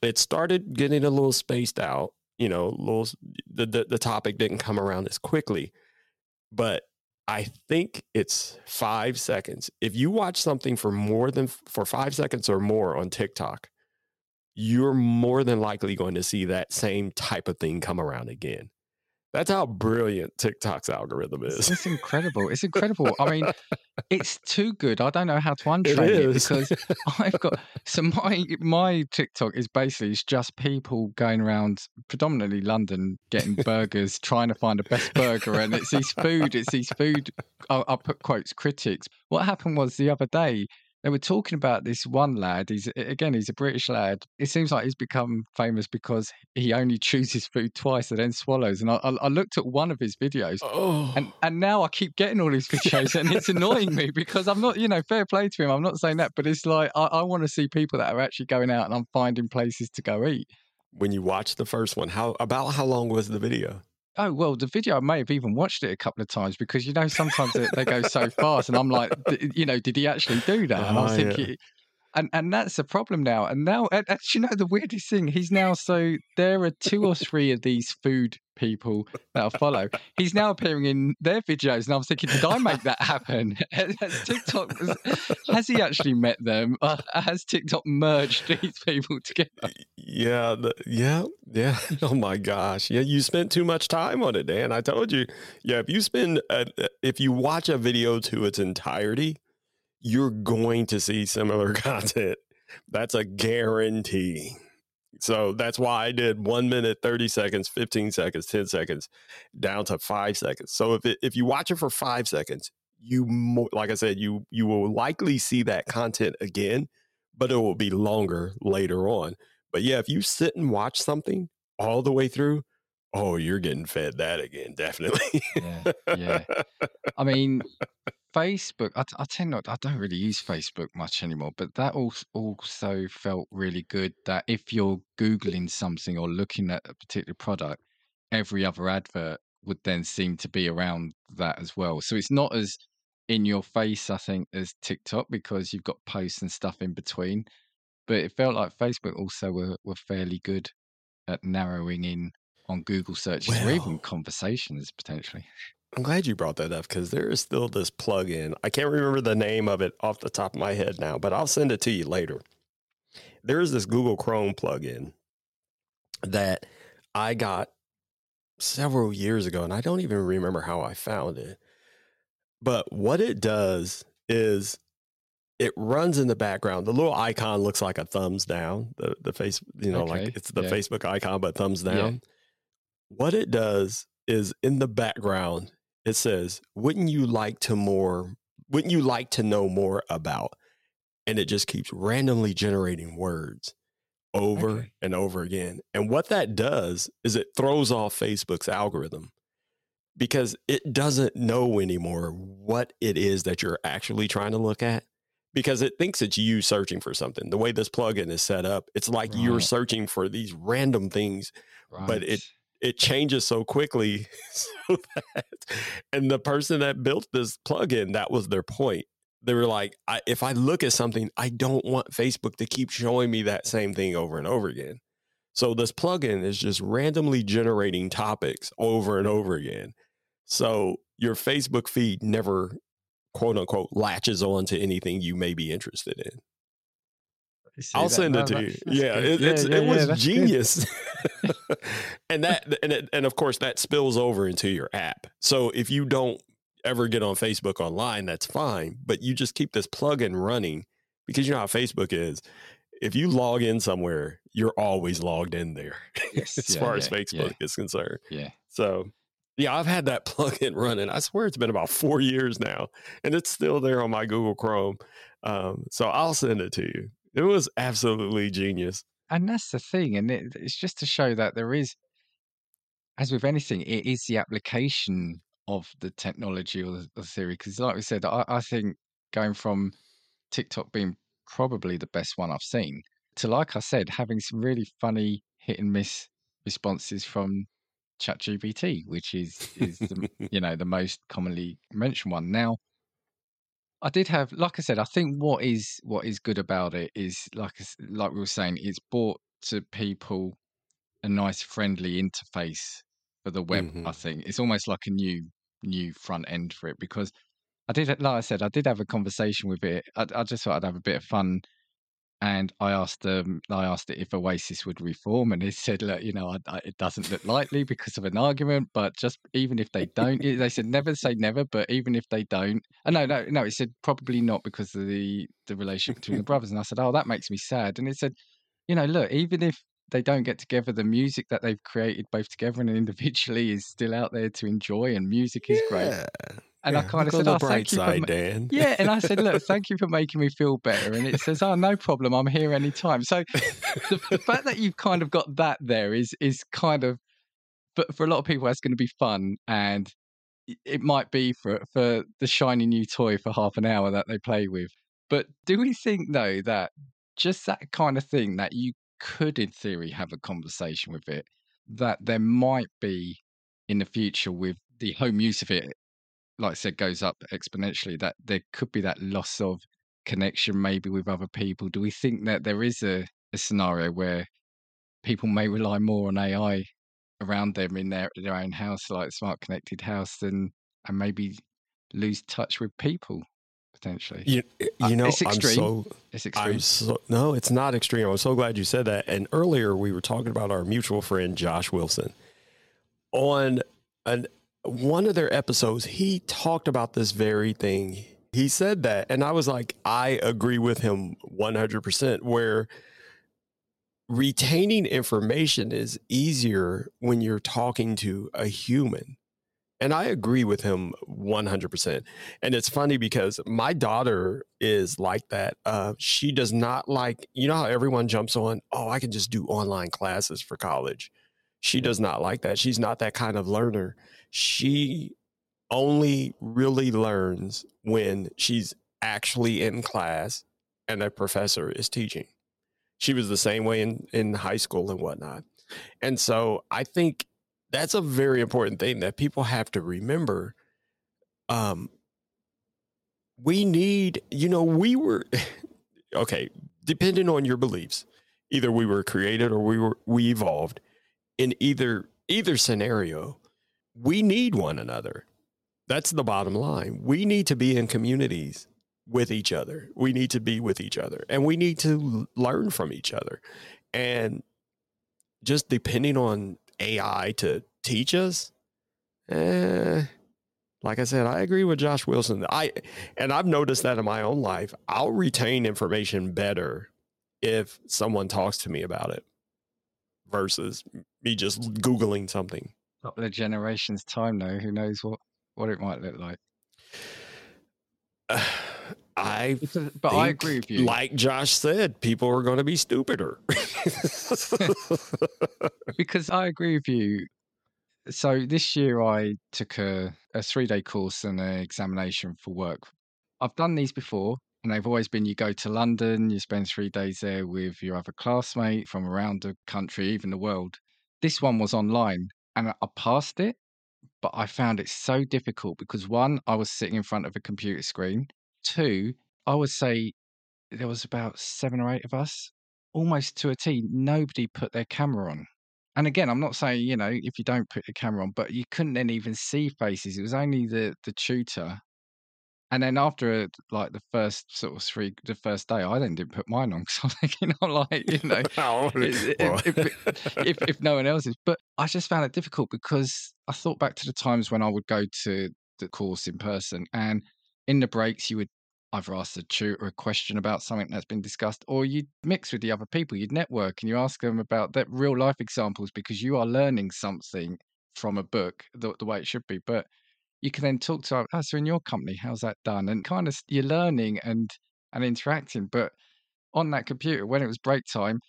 It started getting a little spaced out, you know, little the the, the topic didn't come around as quickly. But I think it's 5 seconds. If you watch something for more than for 5 seconds or more on TikTok, you're more than likely going to see that same type of thing come around again. That's how brilliant TikTok's algorithm is. it's incredible. It's incredible. I mean, it's too good. I don't know how to untrain It it, because I've got so my my TikTok is basically it's just people going around predominantly London getting burgers, trying to find the best burger, and it's these food, it's these food. I'll, I'll put quotes critics. What happened was the other day they were talking about this one lad. He's again he's a British lad. It seems like he's become famous because he only chooses food twice and then swallows. And I, I, I looked at one of his videos. oh, And and now I keep getting all these videos, and it's annoying me because I'm not, you know, fair play to him. I'm not saying that, but it's like I, I want to see people that are actually going out and I'm finding places to go eat. when you watch the first one, how about how long was the video? Oh well, the video I may have even watched it a couple of times because you know sometimes they, they go so fast, and I'm like, you know, did he actually do that? And I was Oh, yeah. thinking, and and that's the problem now. And now, and, and you know, the weirdest thing, he's now so there are two or three of these food people that I follow. He's now appearing in their videos, and I was thinking, did I make that happen? Has TikTok has he actually met them? Uh, has TikTok merged these people together? Yeah, the, yeah, yeah. Oh my gosh, yeah. You spent too much time on it, Dan. I told you. Yeah, if you spend, uh, if you watch a video to its entirety, you're going to see similar content. That's a guarantee. So that's why I did one minute, 30 seconds, 15 seconds, 10 seconds, down to five seconds. So if it, if you watch it for five seconds, you mo- like I said, you you will likely see that content again, but it will be longer later on. But yeah, if you sit and watch something all the way through, oh, you're getting fed that again, definitely. Yeah, yeah. I mean, Facebook. I, I tend not. I don't really use Facebook much anymore. But that also also felt really good. That if you're googling something or looking at a particular product, every other advert would then seem to be around that as well. So it's not as in your face, I think, as TikTok because you've got posts and stuff in between. But it felt like Facebook also were, were fairly good at narrowing in on Google searches or even conversations potentially. I'm glad you brought that up because there is still this plugin. I can't remember the name of it off the top of my head now, but I'll send it to you later. There is this Google Chrome plugin that I got several years ago, and I don't even remember how I found it. But what it does is it runs in the background. The little icon looks like a thumbs down. The the face, you know, Okay, like it's the yeah. Facebook icon, but thumbs Yeah. down. What it does is in the background, it says, "Wouldn't you like to more? Wouldn't you like to know more about?" And it just keeps randomly generating words over Okay. and over again. And what that does is it throws off Facebook's algorithm because it doesn't know anymore what it is that you're actually trying to look at because it thinks it's you searching for something. The way this plugin is set up, it's like you're searching for these random things, but it Right. It changes so quickly so that and the person that built this plugin that was their point. They were like I, if i look at something i don't want facebook to keep showing me that same thing over and over again. So this plugin is just randomly generating topics over and over again. So your facebook feed never quote unquote latches on to anything you may be interested in. I'll send it to you. Yeah, it, Yeah, yeah, it was good. genius. and that and it, and of course that spills over into your app. So if you don't ever get on Facebook online, that's fine. But you just keep this plugin running because you know how Facebook is. If you log in somewhere, you're always logged in there Yes, as yeah, far as yeah, Facebook is concerned. Yeah. So yeah, I've had that plugin running. I swear it's been about four years now, and it's still there on my Google Chrome. Um, so I'll send it to you. It was absolutely genius. And that's the thing. And it, it's just to show that there is, as with anything, it is the application of the technology or the, the theory. Because, like we said, I, I think going from TikTok being probably the best one I've seen to, like I said, having some really funny hit and miss responses from ChatGPT, which is is the, you know the most commonly mentioned one. Now, I did have, like I said, I think what is what is good about it is like I like we were saying, it's brought to people a nice friendly interface for the web. I Mhm. think it's almost like a new new front end for it because I did, like I said, I did have a conversation with it. I, I just thought I'd have a bit of fun, and I asked them, I asked if Oasis would reform, and it said, look, you know, I, I, it doesn't look likely because of an argument, but just even if they don't, they said never say never, but even if they don't, uh, no, no, no, it said probably not because of the the relationship between the brothers, and I said, oh, that makes me sad, and it said, you know, look, even if they don't get together, the music that they've created both together and individually is still out there to enjoy, and music is great. Yeah, And I kind of said, oh, thank you side, ma- Dan. yeah, and I said, look, thank you for making me feel better. And it says, oh, no problem, I'm here anytime. So the, the fact that you've kind of got that there is is kind of, but for a lot of people, that's going to be fun, and it might be for for the shiny new toy for half an hour that they play with. But do we think though that just that kind of thing that you could, in theory, have a conversation with it, that there might be in the future with the home use of it like I said, goes up exponentially, that there could be that loss of connection maybe with other people. Do we think that there is a, a scenario where people may rely more on AI around them in their their own house, like smart connected house, than and maybe lose touch with people potentially? You, Uh, you know, it's I'm extreme. so It's extreme. I'm so no, it's not extreme. I'm so glad you said that. And earlier we were talking about our mutual friend Josh Wilson. On an one of their episodes, he talked about this very thing. He said that, and I was like, I agree with him 100%. Where retaining information is easier when you're talking to a human. And I agree with him 100%. And it's funny because my daughter is like that. Uh, she does not like, you know how everyone jumps on, oh, I can just do online classes for college. She does not like that. She's not that kind of learner. She only really learns when she's actually in class and a professor is teaching. She was the same way in, in high school and whatnot. And so I think that's a very important thing that people have to remember. Um, we need, you know, we were okay, depending on your beliefs, either we were created or we were we evolved. In either either scenario, we need one another. That's the bottom line. We need to be in communities with each other. We need to be with each other and we need to learn from each other. And just depending on AI to teach us, eh, like I said, I agree with Josh Wilson. I and I've noticed that in my own life. I'll retain information better if someone talks to me about it versus me just googling something. Couple of generations time though, who knows what what it might look like. I Because- but I agree with you. Like Josh said, people are going to be stupider. because I agree with you. So this year I took a, a three day course and an examination for work. I've done these before, and they've always been you go to London, you spend three days there with your other classmate from around the country, even the world. This one was online, and I passed it, but I found it so difficult because one, I was sitting in front of a computer screen. Two, I would say there was about seven or eight of us, almost to a T. Nobody put their camera on. And again, I'm not saying you know if you don't put the camera on, but you couldn't then even see faces. It was only the the tutor and then after like the first sort of three, the first day, I then didn't put mine on because I'm thinking, I'm like, you know, Oh, if, if, if, if no one else is. But I just found it difficult because I thought back to the times when I would go to the course in person, and in the breaks, you would either ask the tutor a question about something that's been discussed, or you'd mix with the other people, you'd network, and you ask them about their real life examples because you are learning something from a book the, the way it should be. But you can then talk to oh, so in your company, how's that done? And kind of you're learning and and interacting. But on that computer, when it was break time,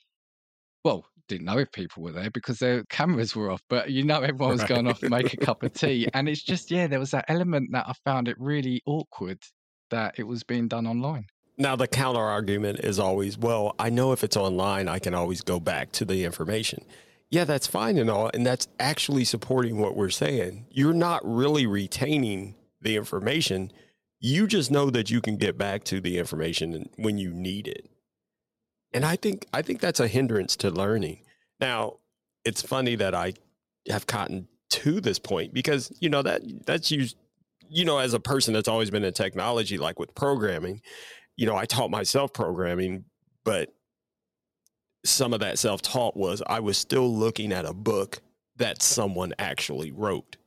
well, didn't know if people were there because their cameras were off, but you know everyone was going off to make a cup of tea. And it's just, yeah, there was that element that I found it really awkward that it was being done online. Now, the counter argument is always, well, I know if it's online, I can always go back to the information. Yeah, that's fine and all. And that's actually supporting what we're saying. You're not really retaining the information. You just know that you can get back to the information when you need it. And I think I think that's a hindrance to learning. Now, it's funny that I have gotten to this point because you know that that's used you know as a person that's always been in technology like with programming you know, I taught myself programming, but some of that self taught was I was still looking at a book that someone actually wrote.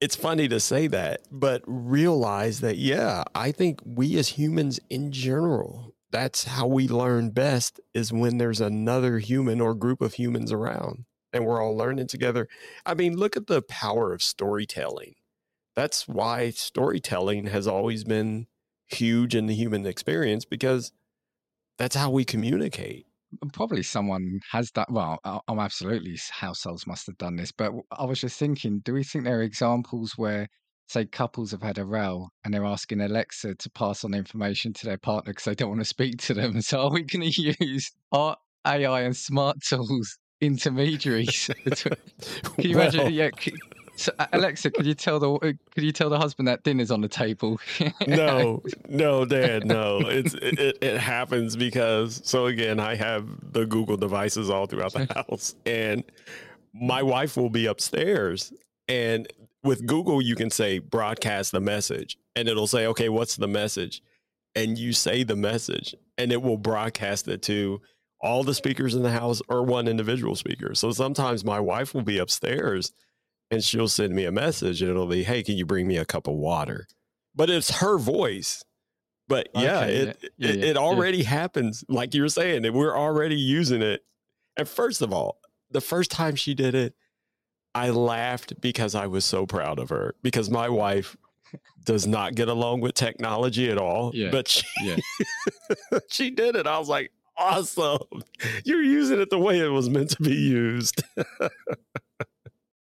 It's funny to say that, but realize that, yeah, I think we as humans in general, that's how we learn best is when there's another human or group of humans around and we're all learning together. I mean, look at the power of storytelling. That's why storytelling has always been huge in the human experience because that's how we communicate. Probably someone has that. Well, I'm absolutely households must have done this, but I was just thinking, do we think there are examples where, say, couples have had a row and they're asking Alexa to pass on information to their partner because they don't want to speak to them? So are we going to use our AI and smart tools intermediaries? Can you imagine? Well, Yeah. So, Alexa, could you tell the uh, could you tell the husband that dinner's on the table? no, no, Dad, no. It's it, it, it happens because so again, I have the Google devices all throughout the house, and my wife will be upstairs, and with Google, you can say broadcast the message, and it'll say, okay, what's the message, and you say the message, and it will broadcast it to all the speakers in the house or one individual speaker. So sometimes my wife will be upstairs and she'll send me a message and it'll be, Hey, can you bring me a cup of water? But it's her voice. But yeah, Okay, it yeah, it, yeah, yeah, it yeah. already happens. Like you were saying, that we're already using it. And first of all, the first time she did it, I laughed because I was so proud of her because my wife does not get along with technology at all. Yeah, But uh, she, yeah. she did it. I was like, awesome. You're using it the way it was meant to be used.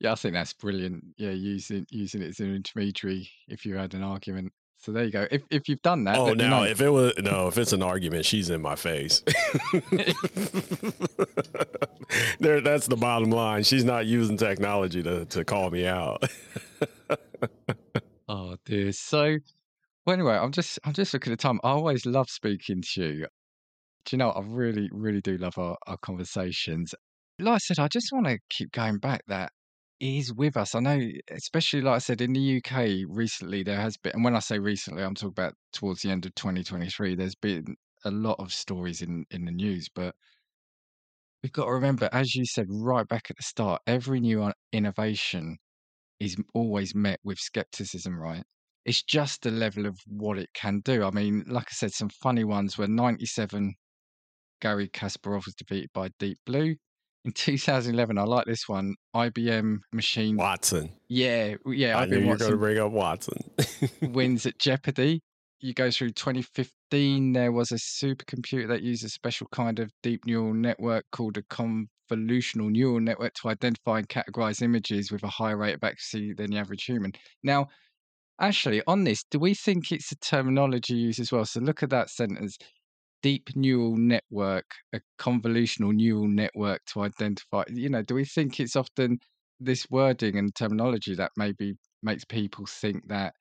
Yeah, I think that's brilliant. Yeah, using using it as an intermediary if you had an argument. So there you go. If if you've done that, Oh, no, know. if it was no, if it's an argument, she's in my face. there, that's the bottom line. She's not using technology to to call me out. Oh dear. So well, anyway, I'm just I'm just looking at the time. I always love speaking to you. Do you know? I really really do love our, our conversations. Like I said, I just want to keep going back. That is with us. I know, especially like I said in the UK recently, there has been, and when I say recently, I'm talking about towards the end of 2023. There's been a lot of stories in in the news, but we've got to remember, as you said right back at the start, every new uh, innovation is always met with skepticism, right? It's just the level of what it can do. I mean, like I said, some funny ones were 97, Garry Kasparov was defeated by Deep Blue. In 2011, I like this one, IBM machine. Watson. Yeah, yeah, I knew you were going to bring up Watson. wins at Jeopardy. You go through 2015, there was a supercomputer that used a special kind of deep neural network called a convolutional neural network to identify and categorize images with a higher rate of accuracy than the average human. Now, actually, on this, do we think it's a terminology used as well? So look at that sentence deep neural network, a convolutional neural network to identify. You know, do we think it's often this wording and terminology that maybe makes people think that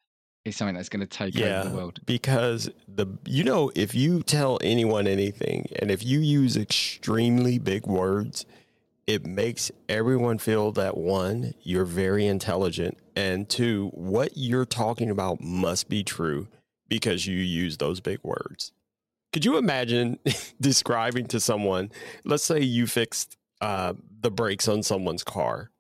it's something that's going to take over the world. Because the you know, if you tell anyone anything and if you use extremely big words, it makes everyone feel that one, you're very intelligent, and two, what you're talking about must be true because you use those big words. Could you imagine describing to someone, let's say you fixed uh, the brakes on someone's car,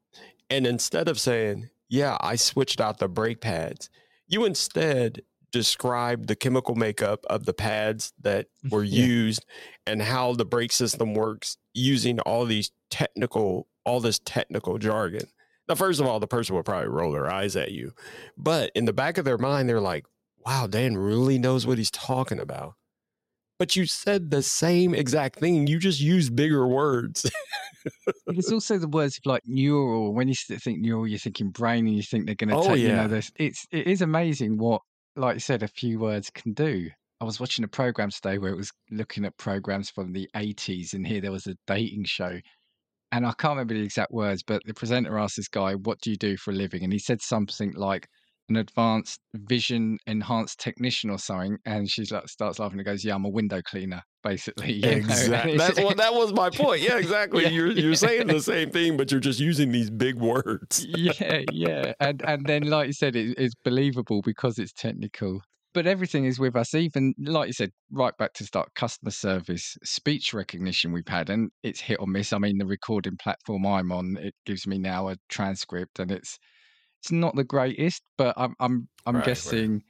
and instead of saying, Yeah, I switched out the brake pads, you instead describe the chemical makeup of the pads that were yeah. used and how the brake system works using all these technical all this technical jargon. Now first of all the person will probably roll their eyes at you but in the back of their mind they're like wow dan really knows what he's talking about but you said the same exact thing you just used bigger words It's also the words of like neural. When you think neural, you're thinking brain, and you think they're going to oh, take. Yeah. You know, this. It's it is amazing what like you said, a few words can do. I was watching a program today where it was looking at programs from the 80s, and here there was a dating show. And I can't remember the exact words, but the presenter asked this guy, What do you do for a living? And he said something like, an advanced vision enhanced technician or something, and she like, starts laughing and goes, "Yeah, I'm a window cleaner, basically." Exactly. That's what that was my point. Yeah, exactly. yeah, you're you're saying the same thing, but you're just using these big words. yeah, yeah, and and then like you said, it, it's believable because it's technical. But everything is with us, even like you said, right back to start customer service, speech recognition we've had, and it's hit or miss. I mean, the recording platform I'm on, it gives me now a transcript, and it's it's not the greatest, but I'm I'm I'm right, guessing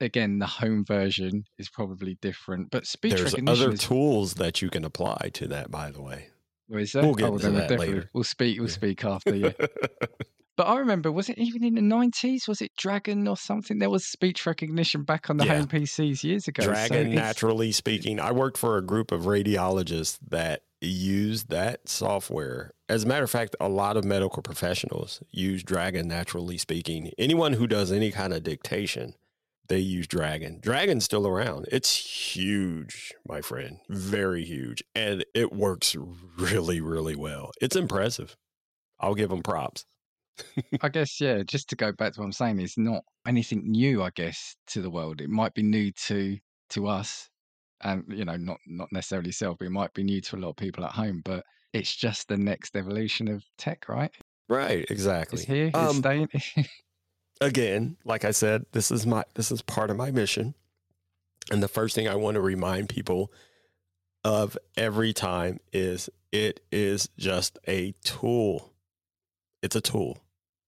right. again the home version is probably different. But speech There's recognition other is, tools that you can apply to that, by the way. Where is that? We'll get oh, into that later. We'll speak. We'll yeah. speak after. you. but I remember, was it even in the nineties? Was it Dragon or something? There was speech recognition back on the yeah. home PCs years ago. Dragon, so naturally speaking. I worked for a group of radiologists that use that software. As a matter of fact, a lot of medical professionals use Dragon NaturallySpeaking. Anyone who does any kind of dictation, they use Dragon. Dragon's still around. It's huge, my friend. Very huge. And it works really, really well. It's impressive. I'll give them props. I guess, yeah, just to go back to what I'm saying, it's not anything new, I guess, to the world. It might be new to to us and you know not not necessarily self but it might be new to a lot of people at home but it's just the next evolution of tech right? Right exactly. it's here it's um, staying again like i said this is my this is part of my mission and the first thing i want to remind people of every time is it is just a tool. It's a tool.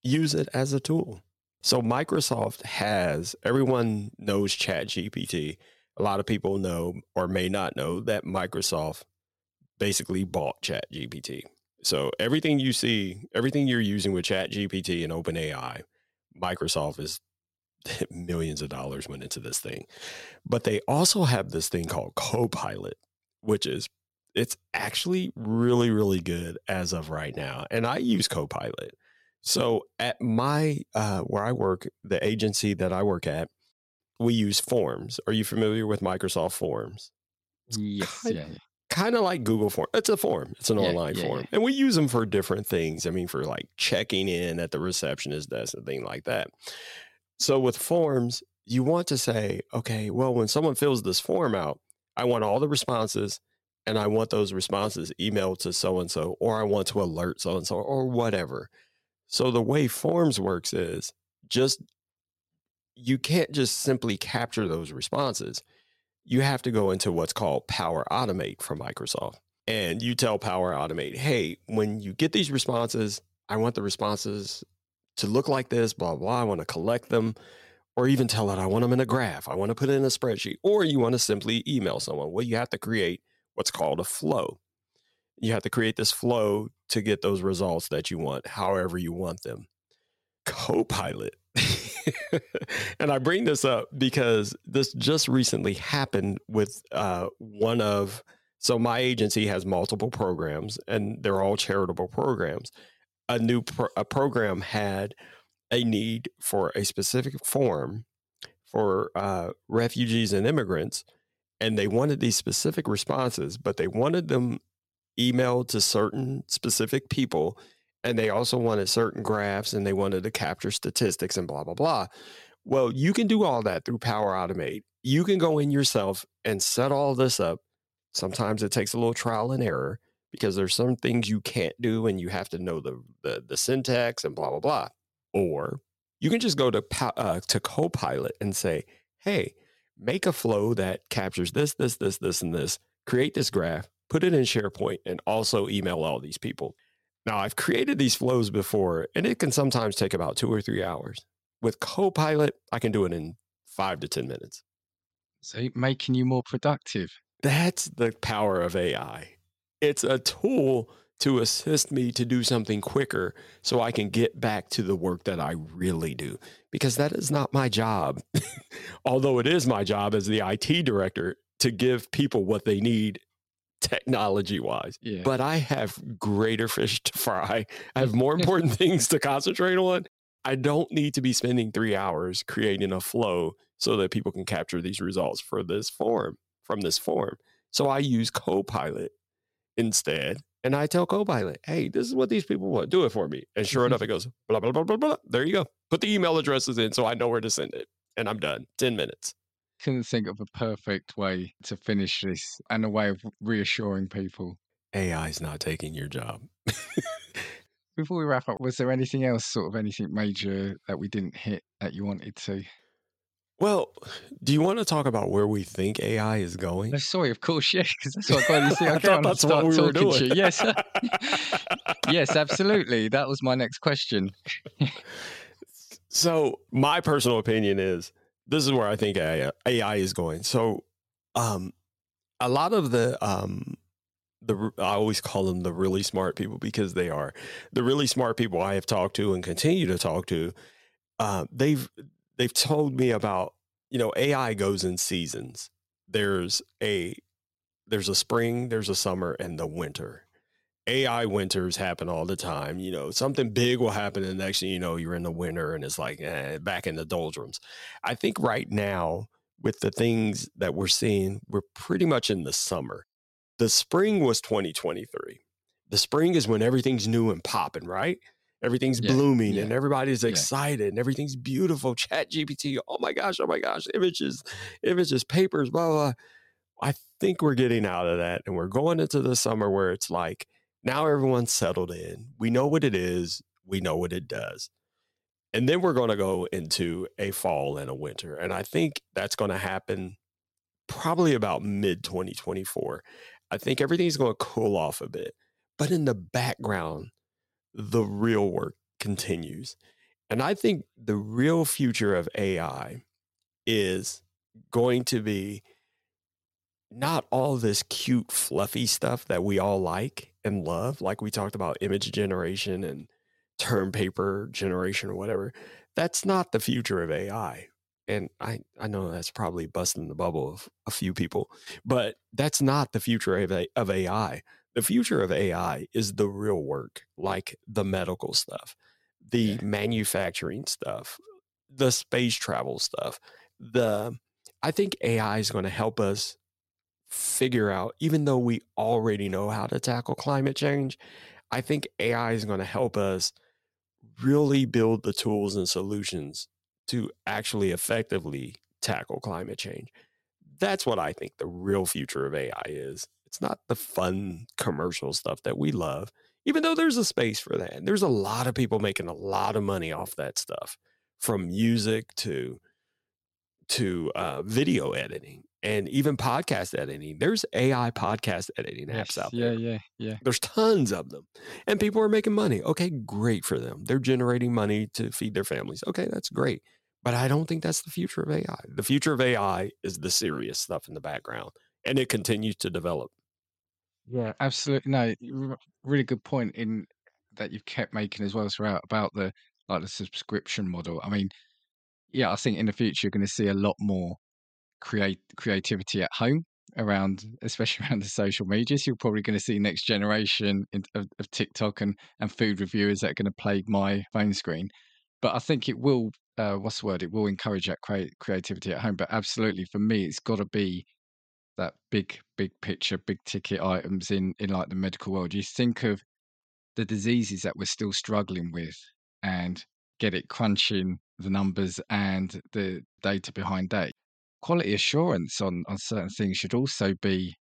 Use it as a tool. So microsoft has everyone knows ChatGPT a lot of people know or may not know that Microsoft basically bought ChatGPT. So everything you see, everything you're using with ChatGPT and OpenAI, Microsoft is millions of dollars went into this thing. But they also have this thing called Copilot, which is it's actually really really good as of right now. And I use Copilot. So at my uh, where I work, the agency that I work at, we use Forms. Are you familiar with Microsoft Forms? Yes. Kind, yeah. Kind of like Google Form. It's a form. It's an yeah, online yeah, form, and we use them for different things. I mean, for like checking in at the receptionist desk and things like that. So with forms, you want to say, okay, well, when someone fills this form out, I want all the responses and I want those responses emailed to so and so, or I want to alert so and so, or whatever. So the way forms works is just you can't just simply capture those responses. You have to go into what's called Power Automate from Microsoft. And you tell Power Automate, hey, when you get these responses, I want the responses to look like this, blah, blah. I want to collect them. Or even tell it, I want them in a graph. I want to put it in a spreadsheet. Or you want to simply email someone. Well, you have to create what's called a flow. You have to create this flow to get those results that you want, however you want them. Copilot and I bring this up because this just recently happened with uh, one of. So my agency has multiple programs, and they're all charitable programs. A new pro- a program had a need for a specific form for uh, refugees and immigrants, and they wanted these specific responses, but they wanted them emailed to certain specific people and they also wanted certain graphs and they wanted to capture statistics and blah blah blah. Well, you can do all that through Power Automate. You can go in yourself and set all this up. Sometimes it takes a little trial and error because there's some things you can't do and you have to know the the, the syntax and blah blah blah. Or you can just go to uh, to Copilot and say, "Hey, make a flow that captures this, this, this, this, and this. Create this graph, put it in SharePoint, and also email all these people." Now, I've created these flows before, and it can sometimes take about two or three hours. With Copilot, I can do it in five to 10 minutes. So, making you more productive. That's the power of AI. It's a tool to assist me to do something quicker so I can get back to the work that I really do because that is not my job. Although it is my job as the IT director to give people what they need technology wise. Yeah. But I have greater fish to fry. I have more important things to concentrate on. I don't need to be spending three hours creating a flow so that people can capture these results for this form from this form. So I use Copilot instead. And I tell Copilot, hey, this is what these people want. Do it for me. And sure mm-hmm. enough, it goes blah, blah, blah, blah, blah. There you go. Put the email addresses in so I know where to send it. And I'm done. 10 minutes couldn't think of a perfect way to finish this and a way of reassuring people. AI is not taking your job. Before we wrap up, was there anything else, sort of anything major that we didn't hit that you wanted to? Well, do you want to talk about where we think AI is going? No, sorry, of course, yeah, because that's what I got to see. I thought that's what we were doing. To you. Yes, yes, absolutely. That was my next question. so, my personal opinion is this is where I think AI, AI is going. So, um, a lot of the um, the I always call them the really smart people because they are the really smart people I have talked to and continue to talk to. Uh, they've they've told me about you know AI goes in seasons. There's a there's a spring, there's a summer, and the winter. AI winters happen all the time. You know, something big will happen, and the next thing you know, you're in the winter, and it's like eh, back in the doldrums. I think right now, with the things that we're seeing, we're pretty much in the summer. The spring was 2023. The spring is when everything's new and popping, right? Everything's yeah, blooming yeah. and everybody's excited yeah. and everything's beautiful. ChatGPT, oh my gosh, oh my gosh, images, images, papers, blah, blah. I think we're getting out of that and we're going into the summer where it's like, now everyone's settled in. We know what it is, we know what it does. And then we're going to go into a fall and a winter. And I think that's going to happen probably about mid 2024. I think everything's going to cool off a bit. But in the background, the real work continues. And I think the real future of AI is going to be not all this cute, fluffy stuff that we all like and love, like we talked about image generation and term paper generation or whatever. That's not the future of AI. And I, I know that's probably busting the bubble of a few people, but that's not the future of, a, of AI. The future of AI is the real work, like the medical stuff, the yeah. manufacturing stuff, the space travel stuff. The I think AI is going to help us figure out, even though we already know how to tackle climate change, I think AI is going to help us really build the tools and solutions to actually effectively tackle climate change. That's what I think the real future of AI is. It's not the fun commercial stuff that we love, even though there's a space for that. There's a lot of people making a lot of money off that stuff, from music to to uh, video editing and even podcast editing. There's AI podcast editing apps yes, out there. Yeah, yeah, yeah. There's tons of them. And people are making money. Okay, great for them. They're generating money to feed their families. Okay, that's great. But I don't think that's the future of AI. The future of AI is the serious stuff in the background, and it continues to develop. Yeah, absolutely. No, really good point in that you've kept making as well throughout about the like the subscription model. I mean, yeah, I think in the future you're going to see a lot more create creativity at home around, especially around the social medias. You're probably going to see next generation of, of TikTok and, and food reviewers that are going to plague my phone screen. But I think it will, uh, what's the word? It will encourage that creativity at home. But absolutely, for me, it's got to be that big, big picture, big ticket items in in like the medical world. You think of the diseases that we're still struggling with and get it crunching the numbers and the data behind that. Quality assurance on, on certain things should also be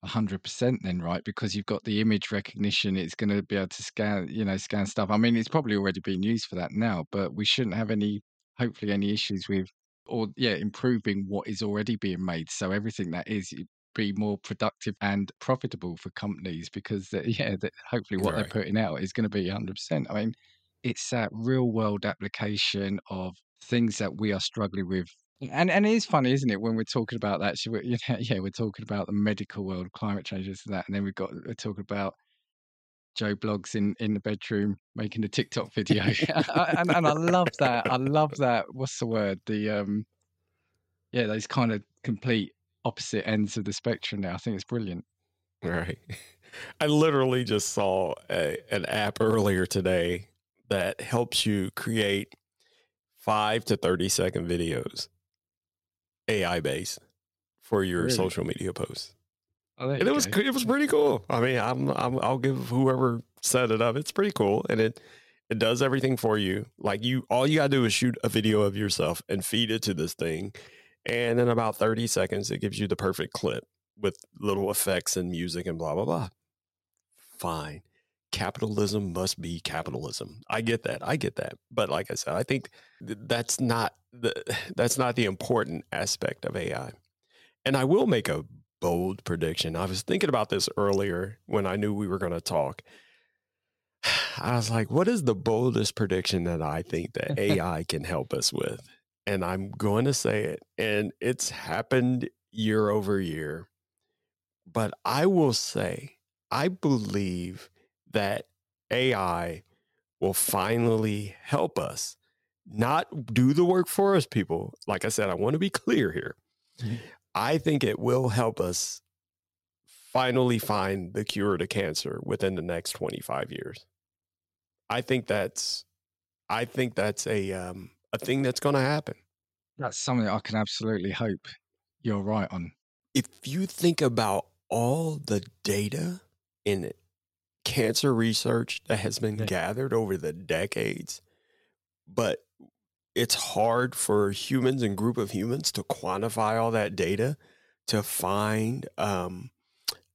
100% then right because you've got the image recognition it's going to be able to scan you know scan stuff i mean it's probably already being used for that now but we shouldn't have any hopefully any issues with or yeah improving what is already being made so everything that is be more productive and profitable for companies because yeah that hopefully what Right. they're putting out is going to be 100% i mean it's that real world application of things that we are struggling with and and it is funny, isn't it, when we're talking about that? So you know, yeah, we're talking about the medical world, climate change, and that, and then we've got we're talking about Joe Bloggs in in the bedroom making a TikTok video, and and I love that. I love that. What's the word? The um, yeah, those kind of complete opposite ends of the spectrum. There, I think it's brilliant. Right. I literally just saw a, an app earlier today that helps you create five to 30 second videos, AI based, for your Really? social media posts. Oh, And it was go. it was pretty cool. I mean, I'm, I'm I'll give whoever set it up. It's pretty cool, and it it does everything for you. Like you, all you gotta do is shoot a video of yourself and feed it to this thing, and in about 30 seconds, it gives you the perfect clip with little effects and music and blah blah blah. Fine. Capitalism must be capitalism. I get that. I get that. But like I said, I think th- that's not the that's not the important aspect of AI. And I will make a bold prediction. I was thinking about this earlier when I knew we were going to talk. I was like, what is the boldest prediction that I think that AI can help us with? And I'm going to say it. And it's happened year over year. But I will say, I believe that AI will finally help us not do the work for us, people. Like I said, I want to be clear here. Mhm. I think it will help us finally find the cure to cancer within the next 25 years. I think that's I think that's a um a thing that's going to happen. That's something I can absolutely hope you're right on. If you think about all the data in cancer research that has been Yeah. gathered over the decades, but it's hard for humans and group of humans to quantify all that data to find um,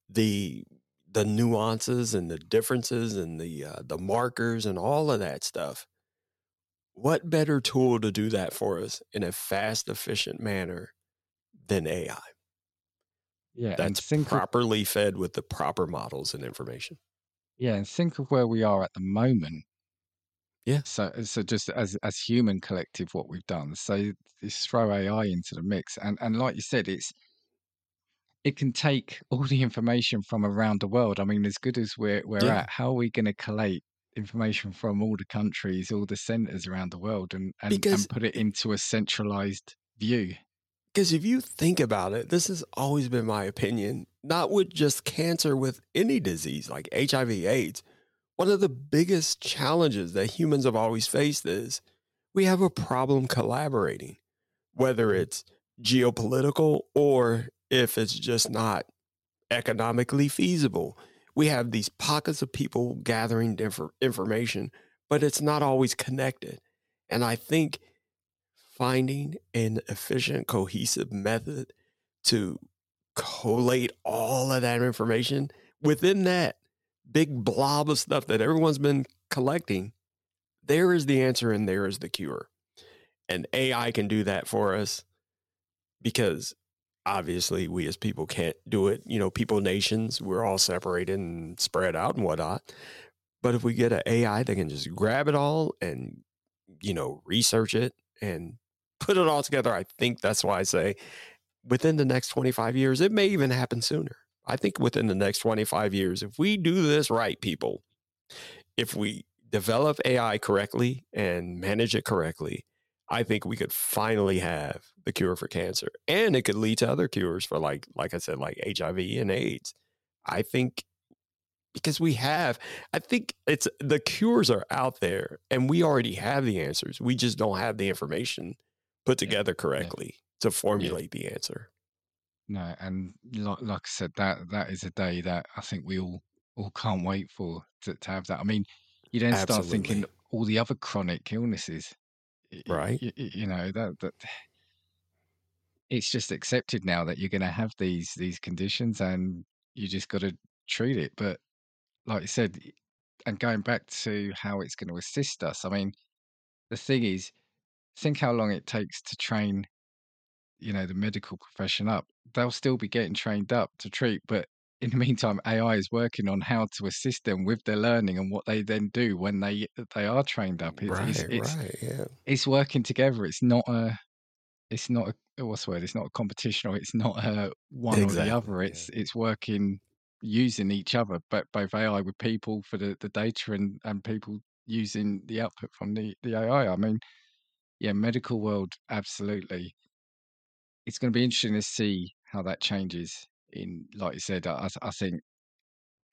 the the nuances and the differences and the uh, the markers and all of that stuff. What better tool to do that for us in a fast, efficient manner than AI? Yeah, and That's properly fed with the proper models and information. Yeah, and think of where we are at the moment. Yeah. So, uh, so just as as human collective, what we've done. So, just throw AI into the mix, and and like you said, it's it can take all the information from around the world. I mean, as good as we're we're Yeah. at, how are we going to collate information from all the countries, all the centers around the world, and and, Because and put it into a centralized view? Because if you think about it, this has always been my opinion, not with just cancer, with any disease like HIV, AIDS. One of the biggest challenges that humans have always faced is we have a problem collaborating, whether mm-hmm. it's geopolitical or if it's just not economically feasible. We have these pockets of people gathering different information, but it's not always connected. And I think finding an efficient, cohesive method to collate all of that information within that big blob of stuff that everyone's been collecting, there is the answer and there is the cure. And AI can do that for us because obviously we as people can't do it. You know, people, nations, we're all separated and spread out and whatnot. But if we get an AI that can just grab it all and, you know, research it and put it all together, I think that's why I say within the next 25 years, it may even happen sooner. I think within the next 25 years, if we do this right, people, if we develop AI correctly and manage it correctly, I think we could finally have the cure for cancer. And it could lead to other cures for like like I said, like HIV and AIDS. I think because we have, I think it's the cures are out there and we already have the answers. We just don't have the information put together correctly to formulate the answer. No, and like, like I said, that that is a day that I think we all all can't wait for to, to have that. I mean, you then start thinking all the other chronic illnesses, Right. y- y- you know that that it's just accepted now that you're going to have these these conditions and you just got to treat it. But like I said, and going back to how it's going to assist us, I mean, the thing is, think how long it takes to train, you know, the medical profession up. They'll still be getting trained up to treat, but in the meantime, AI is working on how to assist them with their learning and what they then do when they they are trained up. It's it's Right. it's, Right. Yeah. it's working together. It's not a it's not a oh, what's the word? It's not a competition or it's not a one or the Exactly. other. Yeah. It's it's working using each other, but both AI with people for the, the data and, and people using the output from the, the AI. I mean, yeah, medical world, absolutely. It's going to be interesting to see how that changes in, like you said, I, I think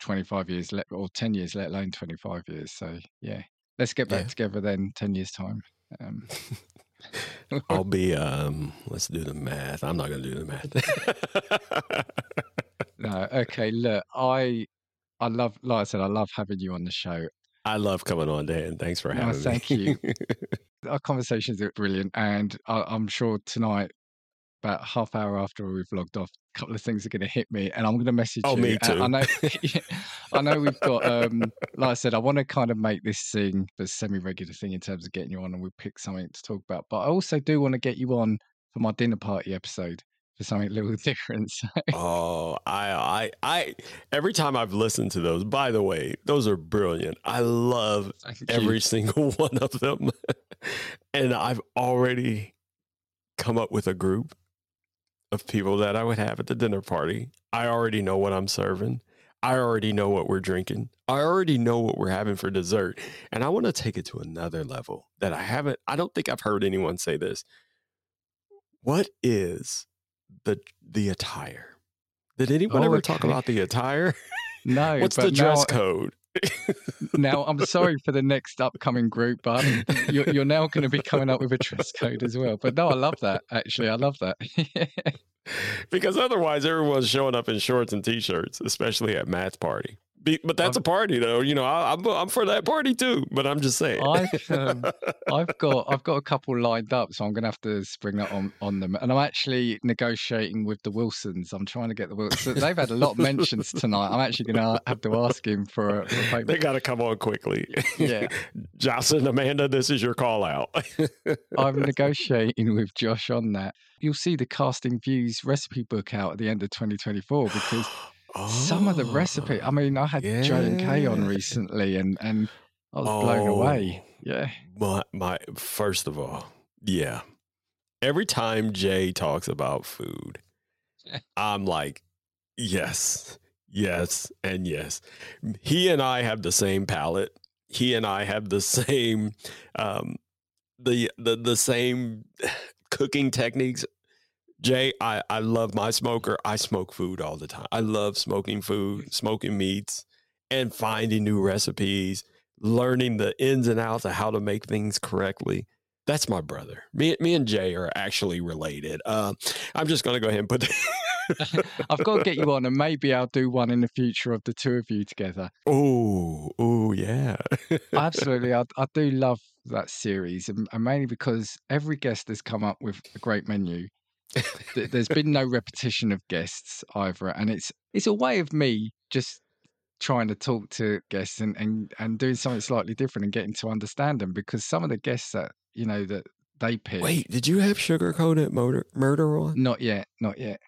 25 years let, or 10 years, let alone 25 years. So yeah, let's get back Yeah. together then 10 years time. Um, I'll be um let's do the math. I'm not gonna do the math. no, okay. Look, I, I love, like I said, I love having you on the show. I love coming on, Dan. Thanks for No, having thank me. Thank you. Our conversations are brilliant, and I, I'm sure tonight, about half hour after we've logged off, a couple of things are going to hit me, and I'm going to message Oh, you. me And I too. know, I know we've got, um, like I said, I want to kind of make this thing the semi-regular thing in terms of getting you on, and we'll pick something to talk about. But I also do want to get you on for my dinner party episode for something a little different. So, Oh, I, I, I. Every time I've listened to those, by the way, those are brilliant. I love every single one of them, and I've already come up with a group of people that I would have at the dinner party. I already know what I'm serving. I already know what we're drinking. I already know what we're having for dessert, and I want to take it to another level that I haven't. I don't think I've heard anyone say this. What is the the attire? Did anyone Oh, ever talk about the attire? no, What's the dress now, code? Now I'm sorry for the next upcoming group, but you're, you're now going to be coming up with a dress code as well. But no, I love that. Actually, I love that. because otherwise everyone's showing up in shorts and t-shirts, especially at Matt's party. Be, but that's I've- a party, though. You know, I, I'm I'm for that party too. But I'm just saying. I've um, I've got I've got a couple lined up, so I'm going to have to spring that on on them. And I'm actually negotiating with the Wilsons. I'm trying to get the Wilsons. They've had a lot of mentions tonight. I'm actually going to have to ask him for a, for a they got to come on quickly. Yeah. Jocelyn, Amanda, this is your call out. I'm negotiating with Josh on that. You'll see the casting views recipe book out at the end of 2024 because some of the recipe. I Oh, mean, I had Joe and Kay on recently, and and I was blown away. Oh, Yeah, My my first of all, yeah. Every time Jay talks about food, I'm like, yes, yes, and yes. He and I have the same palate. He and I have the same um the the the same cooking techniques. Jay, I, I love my smoker. I smoke food all the time. I love smoking food, smoking meats, and finding new recipes, learning the ins and outs of how to make things correctly. That's my brother. Me, me and Jay are actually related. Uh, I'm just going to go ahead and put. I've got to get you on, and maybe I'll do one in the future of the two of you together. oh, oh, yeah. Absolutely, I, I do love that series, and, and mainly because every guest has come up with a great menu. Th- There's been no repetition of guests either, and it's it's a way of me just trying to talk to guests and, and, and doing something slightly different and getting to understand them because some of the guests that you know that they pick Wait, did you have sugar coated murder, murder on? not yet not yet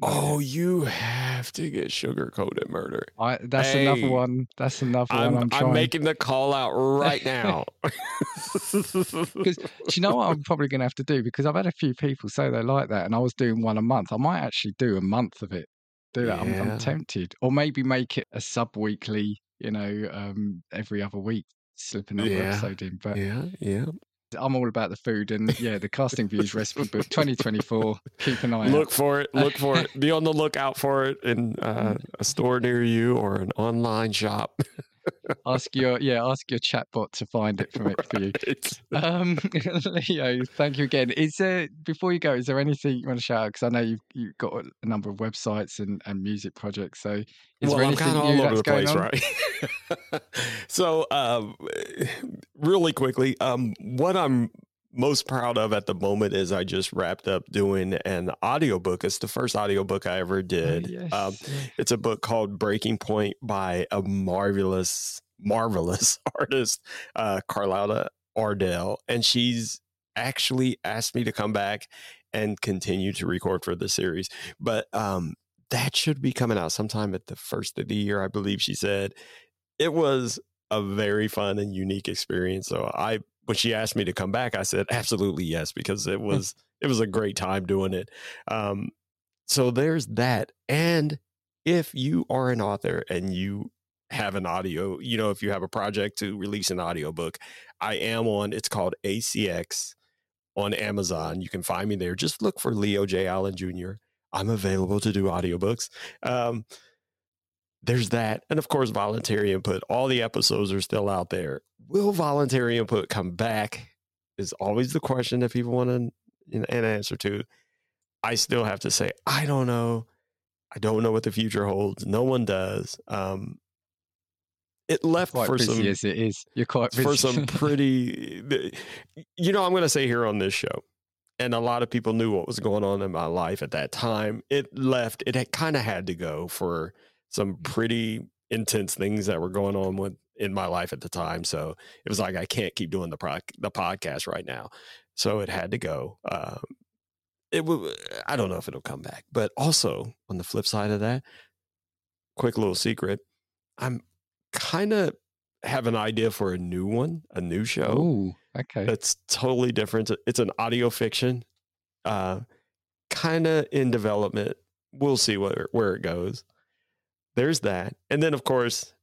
not yet. Oh, you have to get sugar coated murder. I, that's another one. That's another I'm, one i'm I'm, making the call out right now. because do you know what i'm probably going to have to do? Because i've had a few people say they like that and i was doing one a month. I might actually do a month of it. Do that. I'm, I'm tempted. Or maybe make it a sub weekly you know um every other week slipping another Yeah. episode in but yeah, yeah. I'm all about the food and yeah, the casting views recipe book 2024. Keep an eye Look out. for it. Look for it. Be on the lookout for it in uh, a store near you or an online shop. ask your yeah, ask your chatbot to find it for, it for you. Right. Um, Leo, thank you again. Is there before you go? Is there anything you want to shout out? Because I know you've you've got a number of websites and, and music projects. So, is well, there I'm anything kind of all over that's the going place, on? right? so, um, really quickly, um, what I'm most proud of at the moment is I just wrapped up doing an audiobook. It's the first audiobook I ever Oh, did. yes, Um, it's a book called Breaking Point by a marvelous, marvelous artist, uh, Carlotta Ardell. And she's actually asked me to come back and continue to record for the series. But um, that should be coming out sometime at the first of the year, I believe she said. It was a very fun and unique experience. So I when she asked me to come back, I said absolutely yes, because it was it was a great time doing it. Um, so there's that. And if you are an author and you have an audio, you know, if you have a project to release an audiobook, I am on, it's called ACX on Amazon. You can find me there. Just look for Leo J. Allen Jr. I'm available to do audiobooks. Um, there's that. And of course, voluntary input. All the episodes are still out there. Will voluntary input come back? Is always the question that people want an, an answer to. I still have to say, I don't know. I don't know what the future holds. No one does. Um, it left for busy some as it is. You're quite busy. for some pretty you know i'm going to say here on this show and a lot of people knew what was going on in my life at that time it left it had kind of had to go for some pretty intense things that were going on with in my life at the time so it was like i can't keep doing the pro- the podcast right now so it had to go um, it will i don't know if it'll come back but also on the flip side of that quick little secret i'm kind of have an idea for a new one, a new show Oh, okay. that's totally different. It's an audio fiction, uh, kind of in development. We'll see where where it goes. There's that, and then of course,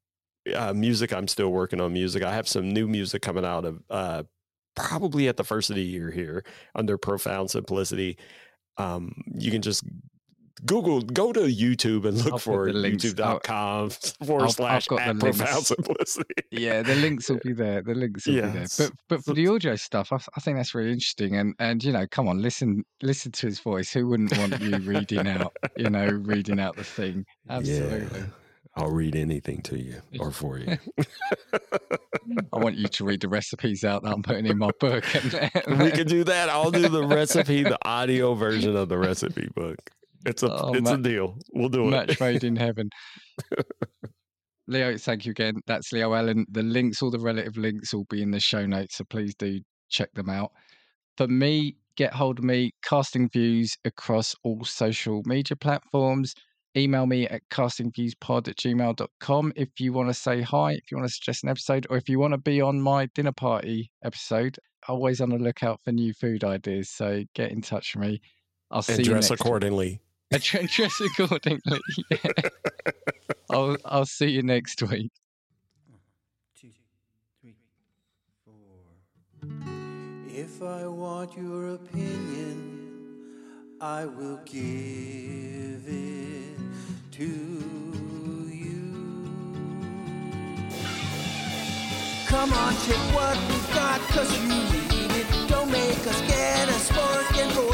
uh, music. I'm still working on music. I have some new music coming out of uh, probably at the first of the year here under Profound Simplicity. Um, you can just Google, go to YouTube and look I'll for youtube.com forward I've slash the at. Profound Simplicity. yeah, the links will be there. The links will be there. But but for the audio stuff, I, I think that's really interesting. And and you know, come on, listen listen to his voice. Who wouldn't want you reading out? You know, reading out the thing. Absolutely. Yeah. I'll read anything to you or for you. I want you to read the recipes out that I'm putting in my book. And, we can do that. I'll do the recipe, the audio version of the recipe book. It's a Oh, it's ma- a deal. We'll do it. match made in heaven. Leo, thank you again. That's Leo Allen. The links, all the relative links, will be in the show notes, so please do check them out. For me, get hold of me, casting views across all social media platforms. Email me at castingviewspod at gmail.com if you want to say hi, if you want to suggest an episode, or if you want to be on my dinner party episode. Always on the lookout for new food ideas. So get in touch with me. I'll see and you dress accordingly. And tr- dress accordingly. Yeah. I'll I'll see you next week. two, three, four. If I want your opinion, I will give it to you. Come on, take what we've got, cause you need it. Don't make us get a and go